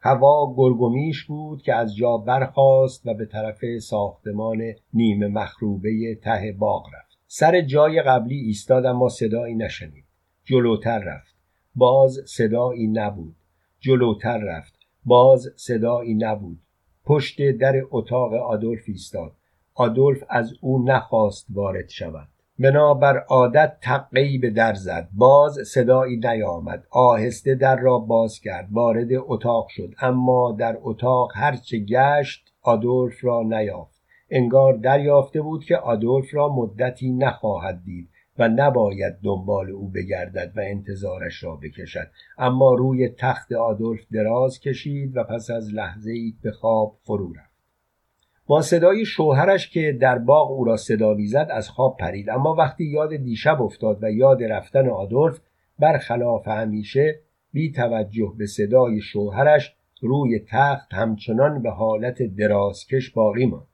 هوا گرگومیش بود که از جا برخاست و به طرف ساختمان نیمه مخروبه ته باغ رفت. سر جای قبلی ایستاد اما صدایی نشنید. جلوتر رفت. باز صدایی نبود. جلوتر رفت. باز صدایی نبود. پشت در اتاق آدولف ایستاد. آدولف از او نخواست وارد شود. بنابر عادت تقی به در زد. باز صدایی نیامد. آهسته در را باز کرد. وارد اتاق شد. اما در اتاق هرچه گشت آدولف را نیافت. انگار دریافته بود که آدولف را مدتی نخواهد دید و نباید دنبال او بگردد و انتظارش را بکشد. اما روی تخت آدولف دراز کشید و پس از لحظه ای به خواب فرو رفت. با صدای شوهرش که در باغ او را صدا می‌زد از خواب پرید. اما وقتی یاد دیشب افتاد و یاد رفتن آدولف برخلاف همیشه بی توجه به صدای شوهرش روی تخت همچنان به حالت درازکش باقی ماند.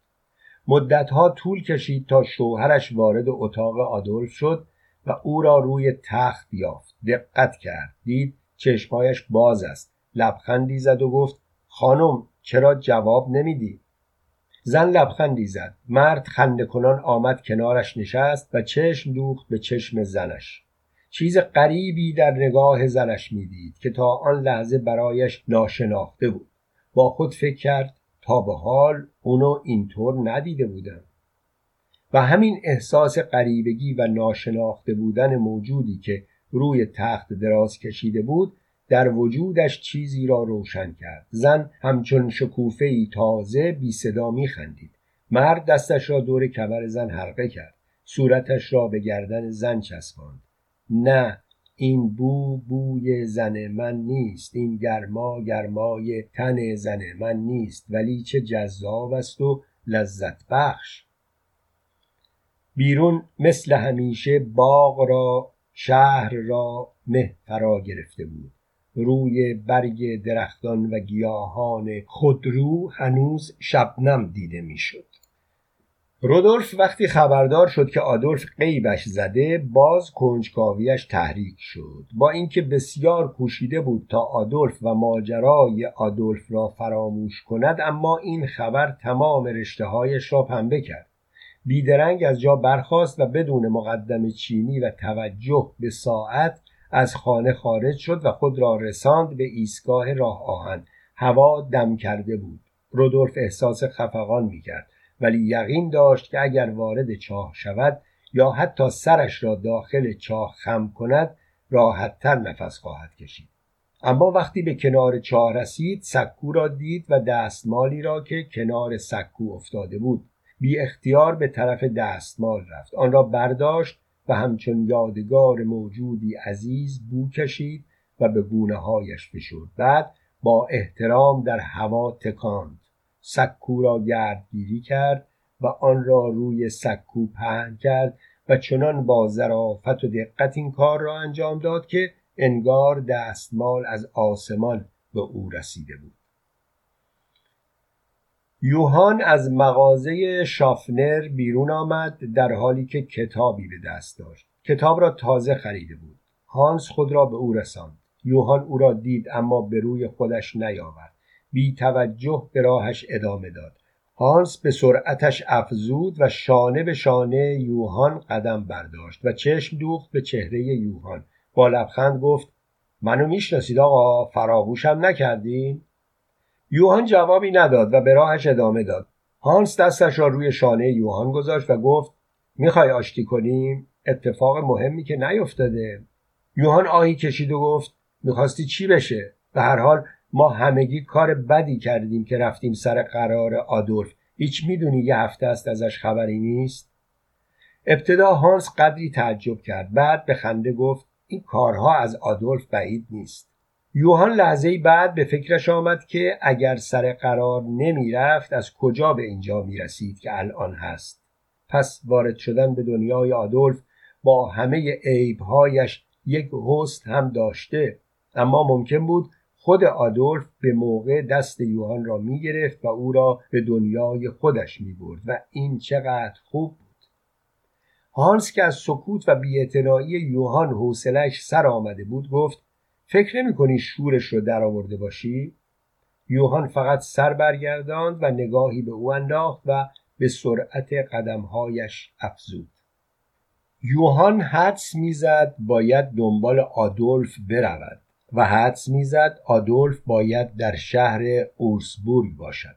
مدتها طول کشید تا شوهرش وارد اتاق آدولف شد و او را روی تخت یافت. دقت کرد. دید چشمهایش باز است. لبخندی زد و گفت خانم چرا جواب نمیدی؟ زن لبخندی زد. مرد خنده کنان آمد کنارش نشست و چشم دوخت به چشم زنش. چیز غریبی در نگاه زنش می‌دید که تا آن لحظه برایش ناشناخته بود. با خود فکر کرد تا به حال اونو اینطور ندیده بودم. و همین احساس غریبگی و ناشناخته بودن موجودی که روی تخت دراز کشیده بود در وجودش چیزی را روشن کرد. زن همچون شکوفه ای تازه بی صدا می خندید. مرد دستش را دور کمر زن حلقه کرد. صورتش را به گردن زن چسباند. نه این بو بوی زن من نیست این گرما گرمای تن زن من نیست ولی چه جذاب است و لذت بخش بیرون مثل همیشه باغ را شهر را مه فرا گرفته بود روی برگ درختان و گیاهان خودرو هنوز شبنم دیده می‌شد. رودولف وقتی خبردار شد که آدولف قیبش زده باز کنجکاویش تحریک شد. با اینکه بسیار کوشیده بود تا آدولف و ماجرای آدولف را فراموش کند اما این خبر تمام رشتههایش را پنبه کرد. بیدرنگ از جا برخاست و بدون مقدم چینی و توجه به ساعت از خانه خارج شد و خود را رساند به ایستگاه راه آهن. هوا دم کرده بود. رودولف احساس خفقان می‌کرد. ولی یقین داشت که اگر وارد چاه شود یا حتی سرش را داخل چاه خم کند راحتتر نفس خواهد کشید. اما وقتی به کنار چاه رسید سکو را دید و دستمالی را که کنار سکو افتاده بود بی اختیار به طرف دستمال رفت. آن را برداشت و همچون یادگار موجودی عزیز بو کشید و به گونه هایش بعد با احترام در هوا تکاند سکو را گردگیری کرد و آن را روی سکو پهن کرد و چنان با ظرافت و دقت این کار را انجام داد که انگار دستمال از آسمان به او رسیده بود. یوهان از مغازه شافنر بیرون آمد در حالی که کتابی به دست داشت. کتاب را تازه خریده بود. هانس خود را به او رساند. یوهان او را دید اما به روی خودش نیاورد. بی توجه به راهش ادامه داد. هانس به سرعتش افزود و شانه به شانه یوهان قدم برداشت و چشم دوخت به چهره یوهان. با لبخند گفت منو می‌شناسید آقا؟ فراموشم نکردین؟ یوهان جوابی نداد و به راهش ادامه داد. هانس دستش را روی شانه یوهان گذاشت و گفت می‌خوای آشتی کنیم؟ اتفاق مهمی که نیفتاده. یوهان آهی کشید و گفت می‌خواستی چی بشه؟ به هر حال ما همگی کار بدی کردیم که رفتیم سر قرار آدولف. هیچ می‌دونی یه هفته است ازش خبری نیست؟ ابتدا هانس قدری تعجب کرد. بعد به خنده گفت این کارها از آدولف بعید نیست. یوهان لحظه بعد به فکرش آمد که اگر سر قرار نمی رفت از کجا به اینجا می رسید که الان هست؟ پس وارد شدن به دنیای آدولف با همه عیبهایش یک حسن هم داشته. اما ممکن بود خود آدولف به موقع دست یوهان را می گرفت و او را به دنیای خودش می برد و این چقدر خوب بود. هانس که از سکوت و بیاعتنایی یوهان حوصلش سر آمده بود گفت فکر نمی کنی شورش رو در آورده باشی؟ یوهان فقط سر برگرداند و نگاهی به او انداخت و به سرعت قدمهایش افزود. یوهان حدس می‌زد باید دنبال آدولف برود. و حدس می‌زد آدولف باید در شهر اورسبورگ باشد.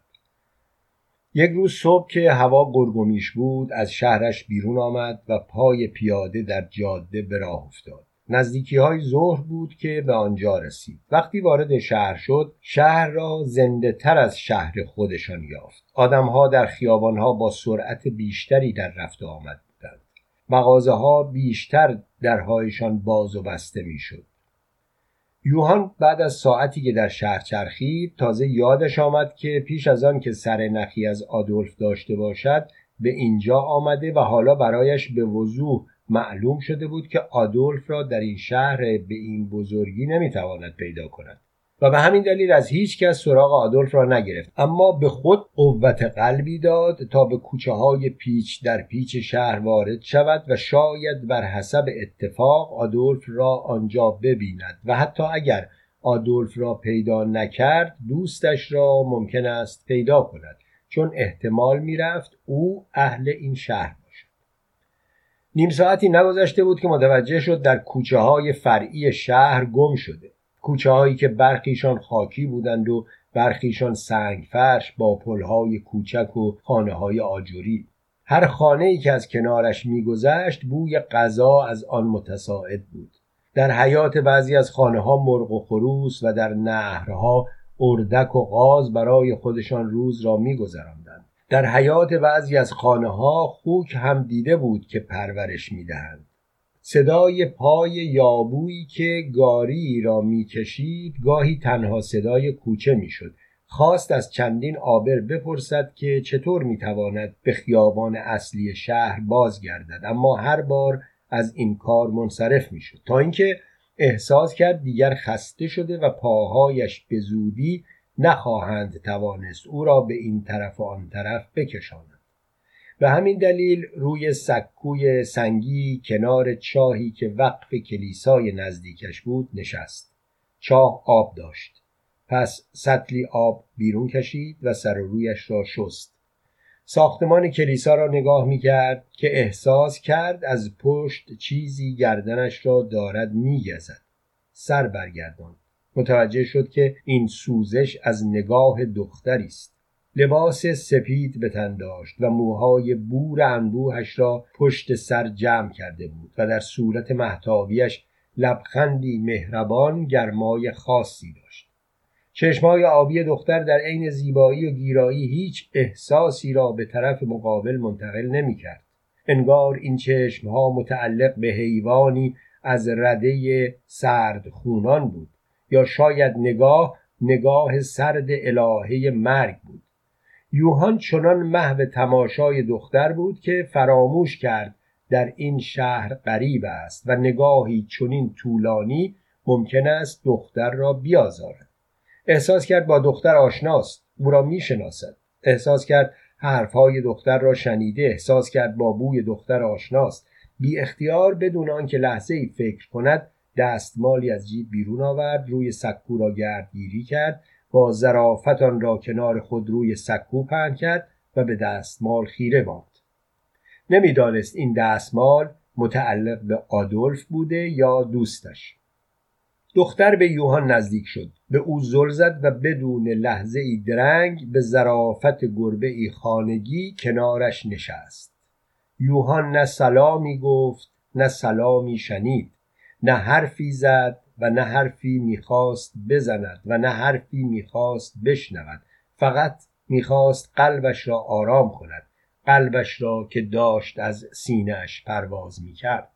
یک روز صبح که هوا گرگومیش بود از شهرش بیرون آمد و پای پیاده در جاده به راه افتاد. نزدیکی های ظهر بود که به آنجا رسید. وقتی وارد شهر شد شهر را زنده تر از شهر خودشان یافت. آدمها در خیابانها با سرعت بیشتری در رفت و آمد بودند. مغازه ها بیشتر درهایشان باز و بسته می‌شد. یوهان بعد از ساعتی که در شهر چرخید تازه یادش آمد که پیش از آن که سر نخی از آدولف داشته باشد به اینجا آمده و حالا برایش به وضوح معلوم شده بود که آدولف را در این شهر به این بزرگی نمی‌تواند پیدا کند. و به همین دلیل از هیچ کس سراغ آدولف را نگرفت. اما به خود قوت قلبی داد تا به کوچه های پیچ در پیچ شهر وارد شود و شاید بر حسب اتفاق آدولف را آنجا ببیند و حتی اگر آدولف را پیدا نکرد دوستش را ممکن است پیدا کند چون احتمال می‌رفت او اهل این شهر باشد. نیم ساعتی نگذشته بود که متوجه شد در کوچه های فرعی شهر گم شده. کوچه هایی که برخیشان خاکی بودند و برخیشان سنگ فرش با پلهای کوچک و خانه های آجوری هر خانه ای که از کنارش میگذشت بوی غذا از آن متساعد بود. در حیات بعضی از خانه ها مرغ و خروس و در نهرها اردک و غاز برای خودشان روز را میگذراندند. در حیات بعضی از خانه ها خوک هم دیده بود که پرورش می‌دهند. صدای پای یابویی که گاری را می‌کشید گاهی تنها صدای کوچه می‌شد. خواست از چندین آبر بپرسد که چطور می‌تواند به خیابان اصلی شهر بازگردد. اما هر بار از این کار منصرف می‌شد. تا اینکه احساس کرد دیگر خسته شده و پاهایش به زودی نخواهند توانست او را به این طرف و آن طرف بکشاند. به همین دلیل روی سکوی سنگی کنار چاهی که وقف کلیسای نزدیکش بود نشست. چاه آب داشت. پس سطلی آب بیرون کشید و سر و رویش را شست. ساختمان کلیسا را نگاه می کرد که احساس کرد از پشت چیزی گردنش را دارد می گزد. سر برگردان متوجه شد که این سوزش از نگاه دختری است. لباس سپید به تن داشت و موهای بور انبوهش را پشت سر جمع کرده بود و در صورت محتابیش لبخندی مهربان گرمای خاصی داشت چشمای آبی دختر در عین زیبایی و گیرایی هیچ احساسی را به طرف مقابل منتقل نمی کرد. انگار این چشمها متعلق به حیوانی از رده سرد خونان بود یا شاید نگاه نگاه سرد الهه مرگ بود یوهان چنان محو تماشای دختر بود که فراموش کرد در این شهر غریب است و نگاهی چنین طولانی ممکن است دختر را بیازارد. احساس کرد با دختر آشناست او را می‌شناسد. احساس کرد حرفهای دختر را شنیده احساس کرد با بوی دختر آشناست. بی اختیار بدون آنکه لحظه ای فکر کند دستمالی از جیب بیرون آورد روی سکو را گردگیری کرد با ظرافت آن را کنار خود روی سکو پهن کرد و به دستمال خیره ماند. نمی‌دانست این دستمال متعلق به آدولف بوده یا دوستش. دختر به یوهان نزدیک شد. به او زل زد و بدون لحظه ای درنگ به ظرافت گربه ای خانگی کنارش نشست. یوهان نه سلامی گفت نه سلامی شنید. نه حرفی زد و نه حرفی می‌خواست بزند و نه حرفی می‌خواست بشنود. فقط می‌خواست قلبش را آرام کند. قلبش را که داشت از سینهش پرواز می‌کرد.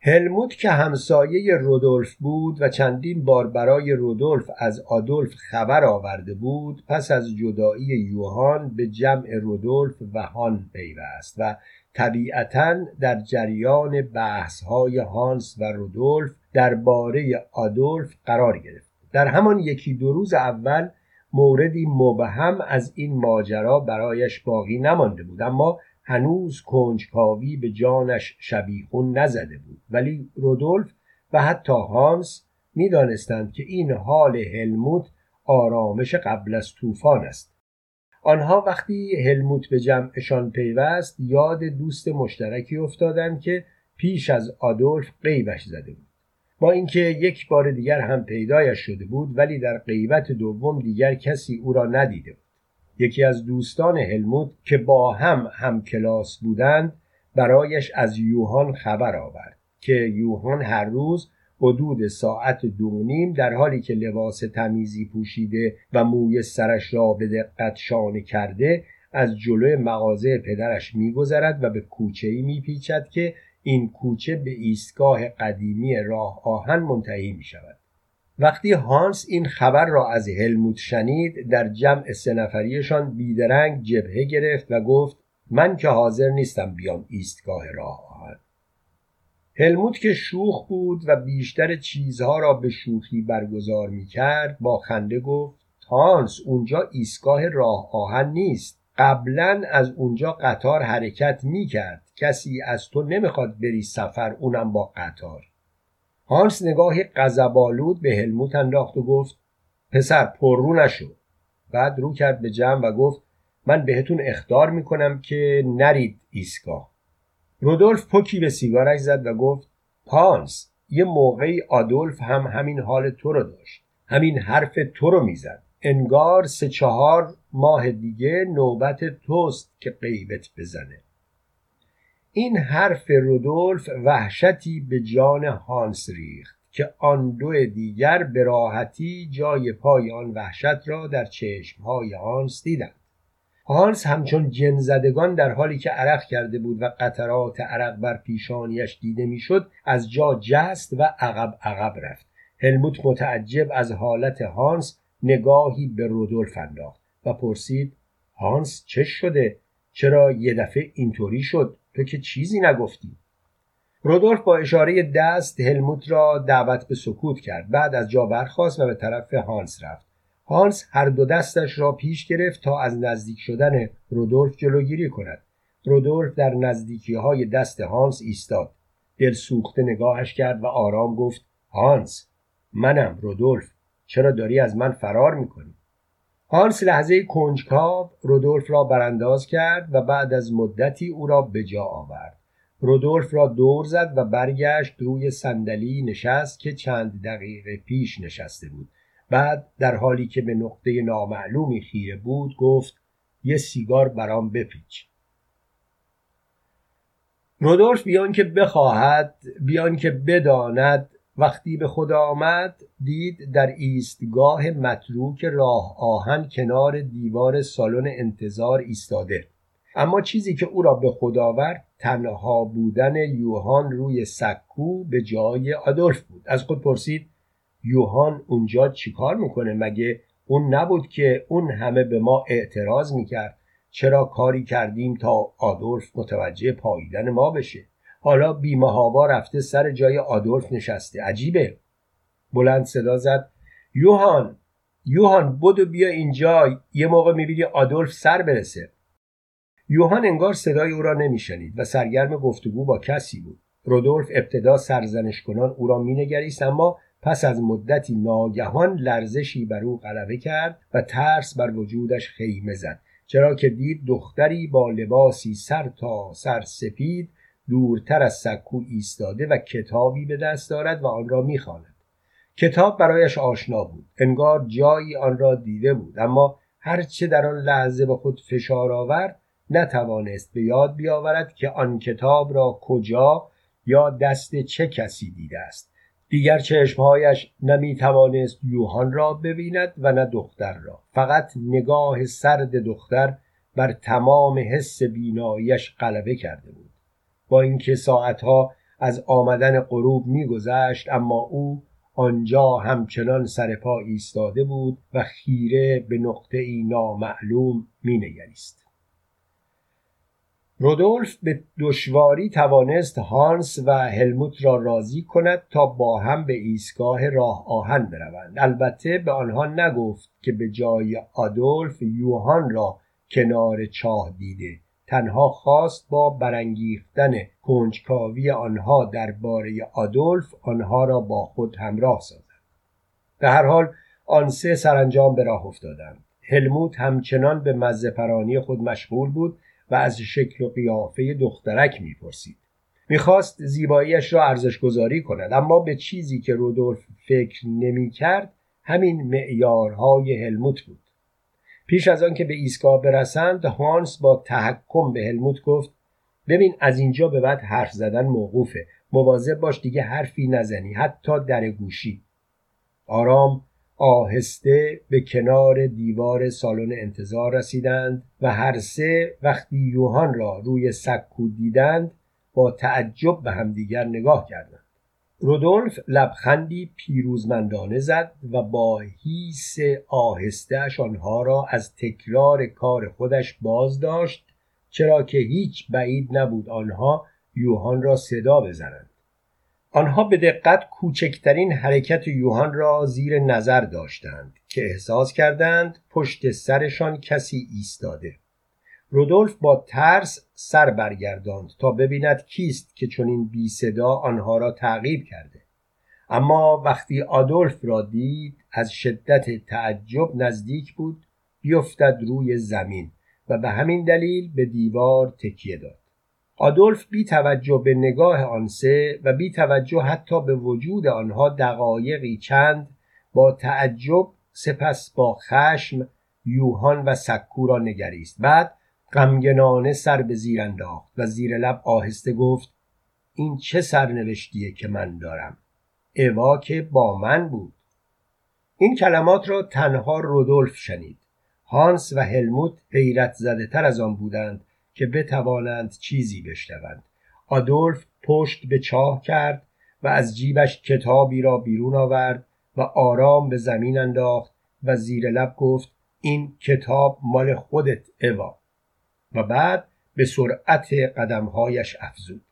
هلموت که همسایه رودولف بود و چندین بار برای رودولف از آدولف خبر آورده بود پس از جدایی یوهان به جمع رودولف و هان پیوست و طبیعتا در جریان بحث های هانس و رودولف درباره آدولف قرار گرفت. در همان یکی دو روز اول موردی مبهم از این ماجرا برایش باقی نمانده بود اما هنوز کنجکاوی به جانش شبیخون نزده بود. ولی رودولف و حتی هانس می‌دانستند که این حال هلموت آرامش قبل از طوفان است. آنها وقتی هلموت به جمعشان پیوست یاد دوست مشترکی افتادند که پیش از آدولف قیبش زده بود. با اینکه یک بار دیگر هم پیدایش شده بود ولی در غیبت دوم دیگر کسی او را ندیده بود. یکی از دوستان هلموت که با هم هم کلاس بودند برایش از یوهان خبر آورد که یوهان هر روز حدود ساعت دو نیم در حالی که لباس تمیزی پوشیده و موی سرش را به دقت شانه کرده از جلوی مغازه پدرش میگذرد و به کوچه ای میپیچد که این کوچه به ایستگاه قدیمی راه آهن منتهی می شود. وقتی هانس این خبر را از هلموت شنید در جمع سه نفریشان بیدرنگ جبهه گرفت و گفت من که حاضر نیستم بیام ایستگاه راه آهن. هلموت که شوخ بود و بیشتر چیزها را به شوخی برگزار می کرد با خنده گفت هانس اونجا ایستگاه راه آهن نیست. قبلا از اونجا قطار حرکت می کرد کسی از تو نمی‌خواد بری سفر اونم با قطار. هانس نگاهی قذبالود به هلموت انداخت و گفت پسر پررو نشو. بعد رو کرد به جمع و گفت من بهتون اختار می‌کنم که نرید ایستگاه. رودولف پوکی به سیگارش زد و گفت هانس یه موقعی آدولف هم همین حال تو رو داشت. همین حرف تو رو می‌زد. انگار سه چهار ماه دیگه نوبت توست که قیبت بزنه. این حرف رودولف وحشتی به جان هانس ریخت که آن دو دیگر به راحتی جای پای آن وحشت را در چشمهای هانس دیدند. هانس همچون جن زدگان در حالی که عرق کرده بود و قطرات عرق بر پیشانیش دیده می‌شد از جا جست و عقب عقب رفت. هلموت متعجب از حالت هانس نگاهی به رودولف انداخت و پرسید هانس چه شده؟ چرا یه دفعه اینطوری شد؟ تو که چیزی نگفتی. رودولف با اشاره دست هلموت را دعوت به سکوت کرد. بعد از جا برخاست و به طرف هانس رفت. هانس هر دو دستش را پیش گرفت تا از نزدیک شدن رودولف جلوگیری کند. رودولف در نزدیکی های دست هانس ایستاد. دل سوخته نگاهش کرد و آرام گفت هانس منم رودولف. چرا داری از من فرار می‌کنی؟ هانس لحظه کنجکاو رودولف را برانداز کرد و بعد از مدتی او را به جا آورد. رودولف را دور زد و برگشت روی صندلی نشست که چند دقیقه پیش نشسته بود. بعد در حالی که به نقطه نامعلومی خیره بود گفت یه سیگار برام بپیچ. رودولف بیان که بخواهد بیان که بداند وقتی به خدا آمد دید در ایستگاه متروک راه آهن کنار دیوار سالن انتظار ایستاده. اما چیزی که او را به خدا آورد تنها بودن یوهان روی سکو به جای آدولف بود. از خود پرسید یوهان اونجا چیکار می‌کنه؟ مگه اون نبود که اون همه به ما اعتراض می‌کرد؟ چرا کاری کردیم تا آدولف متوجه پاییدن ما بشه؟ حالا بیمهابا رفته سر جای آدولف نشسته. عجیبه. بلند صدا زد. یوهان یوهان بدو بیا اینجا. یه موقع می‌بینی آدولف سر برسه. یوهان انگار صدای او را نمیشنید و سرگرم گفتگو با کسی بود. رودولف ابتدا سرزنش کنان او را مینگریست اما پس از مدتی ناگهان لرزشی بر او غلبه کرد و ترس بر وجودش خیمه زد. چرا که دید دختری با لباسی سر تا سر سپید دورتر از سکو ایستاده و کتابی به دست دارد و آن را می‌خواند. کتاب برایش آشنا بود. انگار جایی آن را دیده بود. اما هرچه در آن لحظه به خود فشار آورد نتوانست به یاد بیاورد که آن کتاب را کجا یا دست چه کسی دیده است. دیگر چشمهایش نمی توانست یوهان را ببیند و نه دختر را. فقط نگاه سرد دختر بر تمام حس بیناییش غلبه کرده بود. با اینکه ساعتها از آمدن غروب میگذشت اما او آنجا همچنان سر پا ایستاده بود و خیره به نقطه ای نامعلوم مینگریست. رودولف به دشواری توانست هانس و هلموت را راضی کند تا با هم به ایستگاه راه آهن بروند. البته به آنها نگفت که به جای آدولف یوهان را کنار چاه دیده. تنها خواست با برانگیختن کنجکاوی آنها درباره آدولف آنها را با خود همراه سازد. به هر حال آن سه سرانجام به راه افتادند. هلموت همچنان به مزه خود مشغول بود و از شکل و قیافه دخترک می‌پرسید. می‌خواست زیباییش را ارزش گذاری کند اما به چیزی که رودولف فکر نمی‌کرد همین معیارهای هلموت بود. پیش از آنکه به ایستگاه برسند هانس با تحکم به هلموت گفت ببین از اینجا به بعد حرف زدن موقوفه. مواظب باش دیگه حرفی نزنی حتی در گوشی. آرام آهسته به کنار دیوار سالن انتظار رسیدند و هر سه وقتی یوهان را روی سکو دیدند با تعجب به همدیگر نگاه کردند. رودولف لبخندی پیروزمندانه زد و با حیس آهستهاش آنها را از تکرار کار خودش باز داشت چرا که هیچ بعید نبود آنها یوهان را صدا بزنند. آنها به دقت کوچکترین حرکت یوهان را زیر نظر داشتند که احساس کردند پشت سرشان کسی ایستاده. رودولف با ترس سر برگرداند تا ببیند کیست که چنین بی صدا آنها را تعقیب کرده. اما وقتی آدولف را دید از شدت تعجب نزدیک بود بیفتد روی زمین و به همین دلیل به دیوار تکیه داد. آدولف بی توجه به نگاه آن سه و بی توجه حتی به وجود آنها دقایقی چند با تعجب سپس با خشم یوهان و سکو را نگریست. بعد غمگنانه سر به زیر انداخت و زیر لب آهسته گفت این چه سرنوشتیه که من دارم؟ اوا که با من بود. این کلمات را تنها رودولف شنید. هانس و هلموت حیرت زده تر از آن بودند که بتوانند چیزی بشنوند. آدولف پشت به چاه کرد و از جیبش کتابی را بیرون آورد و آرام به زمین انداخت و زیر لب گفت این کتاب مال خودت اوا. و بعد به سرعت قدمهایش افزود.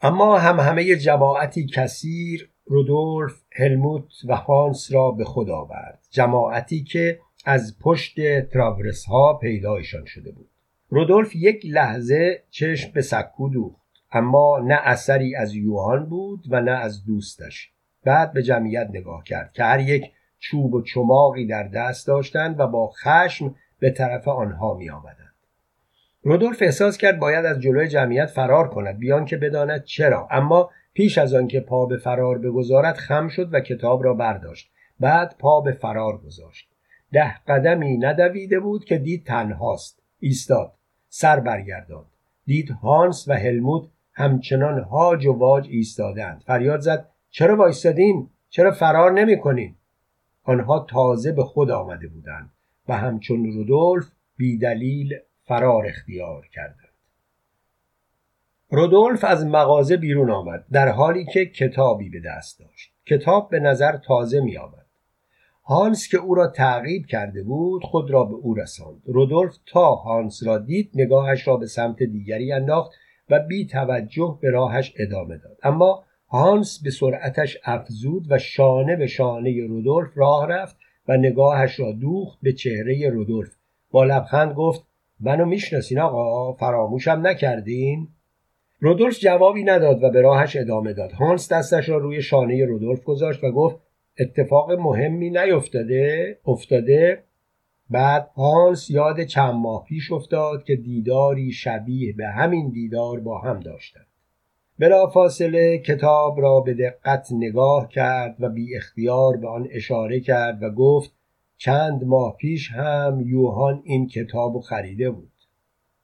اما هم همه جماعتی کثیر رودولف هلموت و هانس را به خود آورد جماعتی که از پشت تراورس ها پیدایشان شده بود. رودولف یک لحظه چشم به سکو دوخت اما نه اثری از یوهان بود و نه از دوستش. بعد به جمعیت نگاه کرد که هر یک چوب و چماقی در دست داشتند و با خشم به طرف آنها می آمدند. رودولف احساس کرد باید از جلوی جمعیت فرار کند بیان که بداند چرا. اما پیش از آنکه پا به فرار بگذارد خم شد و کتاب را برداشت. بعد پا به فرار گذاشت. ده قدمی ندویده بود که دید تنهاست. ایستاد. سر برگرداند. دید هانس و هلموت همچنان هاج و واج ایستادند فریاد زد. چرا وایستادین؟ چرا فرار نمی‌کنین؟ آنها تازه به خود آمده بودند و همچون رودولف بیدلیل فرار اختیار کردند. رودولف از مغازه بیرون آمد در حالی که کتابی به دست داشت. کتاب به نظر تازه می آمد هانس که او را تعقیب کرده بود خود را به او رساند. رودولف تا هانس را دید نگاهش را به سمت دیگری انداخت و بی توجه به راهش ادامه داد. اما هانس به سرعتش افزود و شانه به شانه رودولف راه رفت و نگاهش را دوخت به چهره رودولف. با لبخند گفت منو می‌شناسین آقا؟ فراموشم نکردین؟ رودولف جوابی نداد و به راهش ادامه داد. هانس دستش را روی شانه رودولف گذاشت و گفت اتفاق مهمی نیفتاده افتاده. بعد هانس یاد چند ماه پیش افتاد که دیداری شبیه به همین دیدار با هم داشتند. بلافاصله کتاب را به دقت نگاه کرد و بی اختیار به آن اشاره کرد و گفت چند ماه پیش هم یوهان این کتاب خریده بود.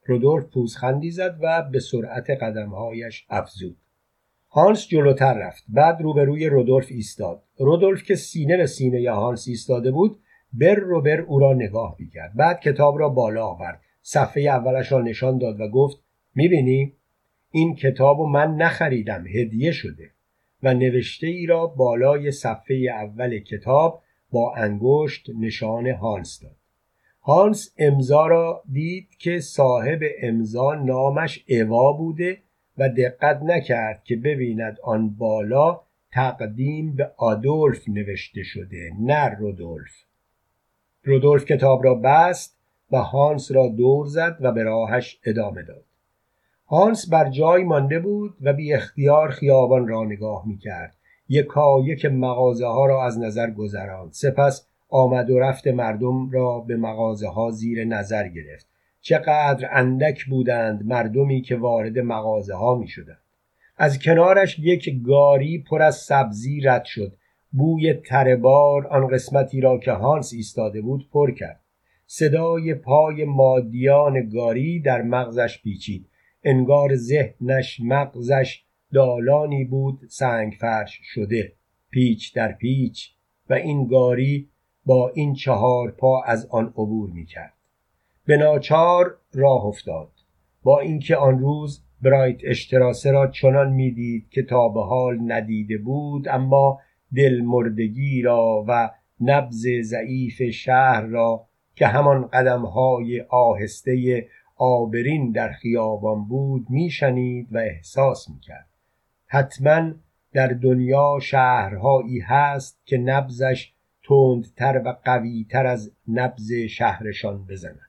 رودولف پوزخندی زد و به سرعت قدمهایش افزود. هانس جلوتر رفت. بعد روبروی رودولف ایستاد. رودولف که سینه به سینه هانس ایستاده بود بر رو بر او را نگاه می‌کرد. بعد کتاب را بالا آورد. صفحه اولش را نشان داد و گفت می‌بینی؟ این کتاب من نخریدم. هدیه شده. و نوشته ای را بالای صفحه اول کتاب با انگشت نشان هانس داد. هانس امضا را دید که صاحب امضا نامش اوا بوده و دقت نکرد که ببیند آن بالا تقدیم به آدولف نوشته شده نه رودولف. رودولف کتاب را بست و هانس را دور زد و به راهش ادامه داد. هانس بر جای مانده بود و بی اختیار خیابان را نگاه می کرد یکا یک مغازه ها را از نظر گذراند. سپس آمد و رفت مردم را به مغازه ها زیر نظر گرفت. چقدر اندک بودند مردمی که وارد مغازه ها می شدند. از کنارش یک گاری پر از سبزی رد شد. بوی تربار آن قسمتی را که هانس ایستاده بود پر کرد. صدای پای مادیان گاری در مغزش پیچید. انگار ذهنش مغزش دالانی بود سنگ فرش شده پیچ در پیچ و این گاری با این چهار پا از آن عبور می کرد به ناچار راه افتاد. با اینکه آن روز برایت اشتراسه را چنان می‌دید که تا به حال ندیده بود اما دل مردگی را و نبز ضعیف شهر را که همان قدمهای آهسته آبرین در خیابان بود میشنید و احساس می‌کرد. حتما در دنیا شهرهایی هست که نبزش تندتر و قویتر از نبز شهرشان بزند.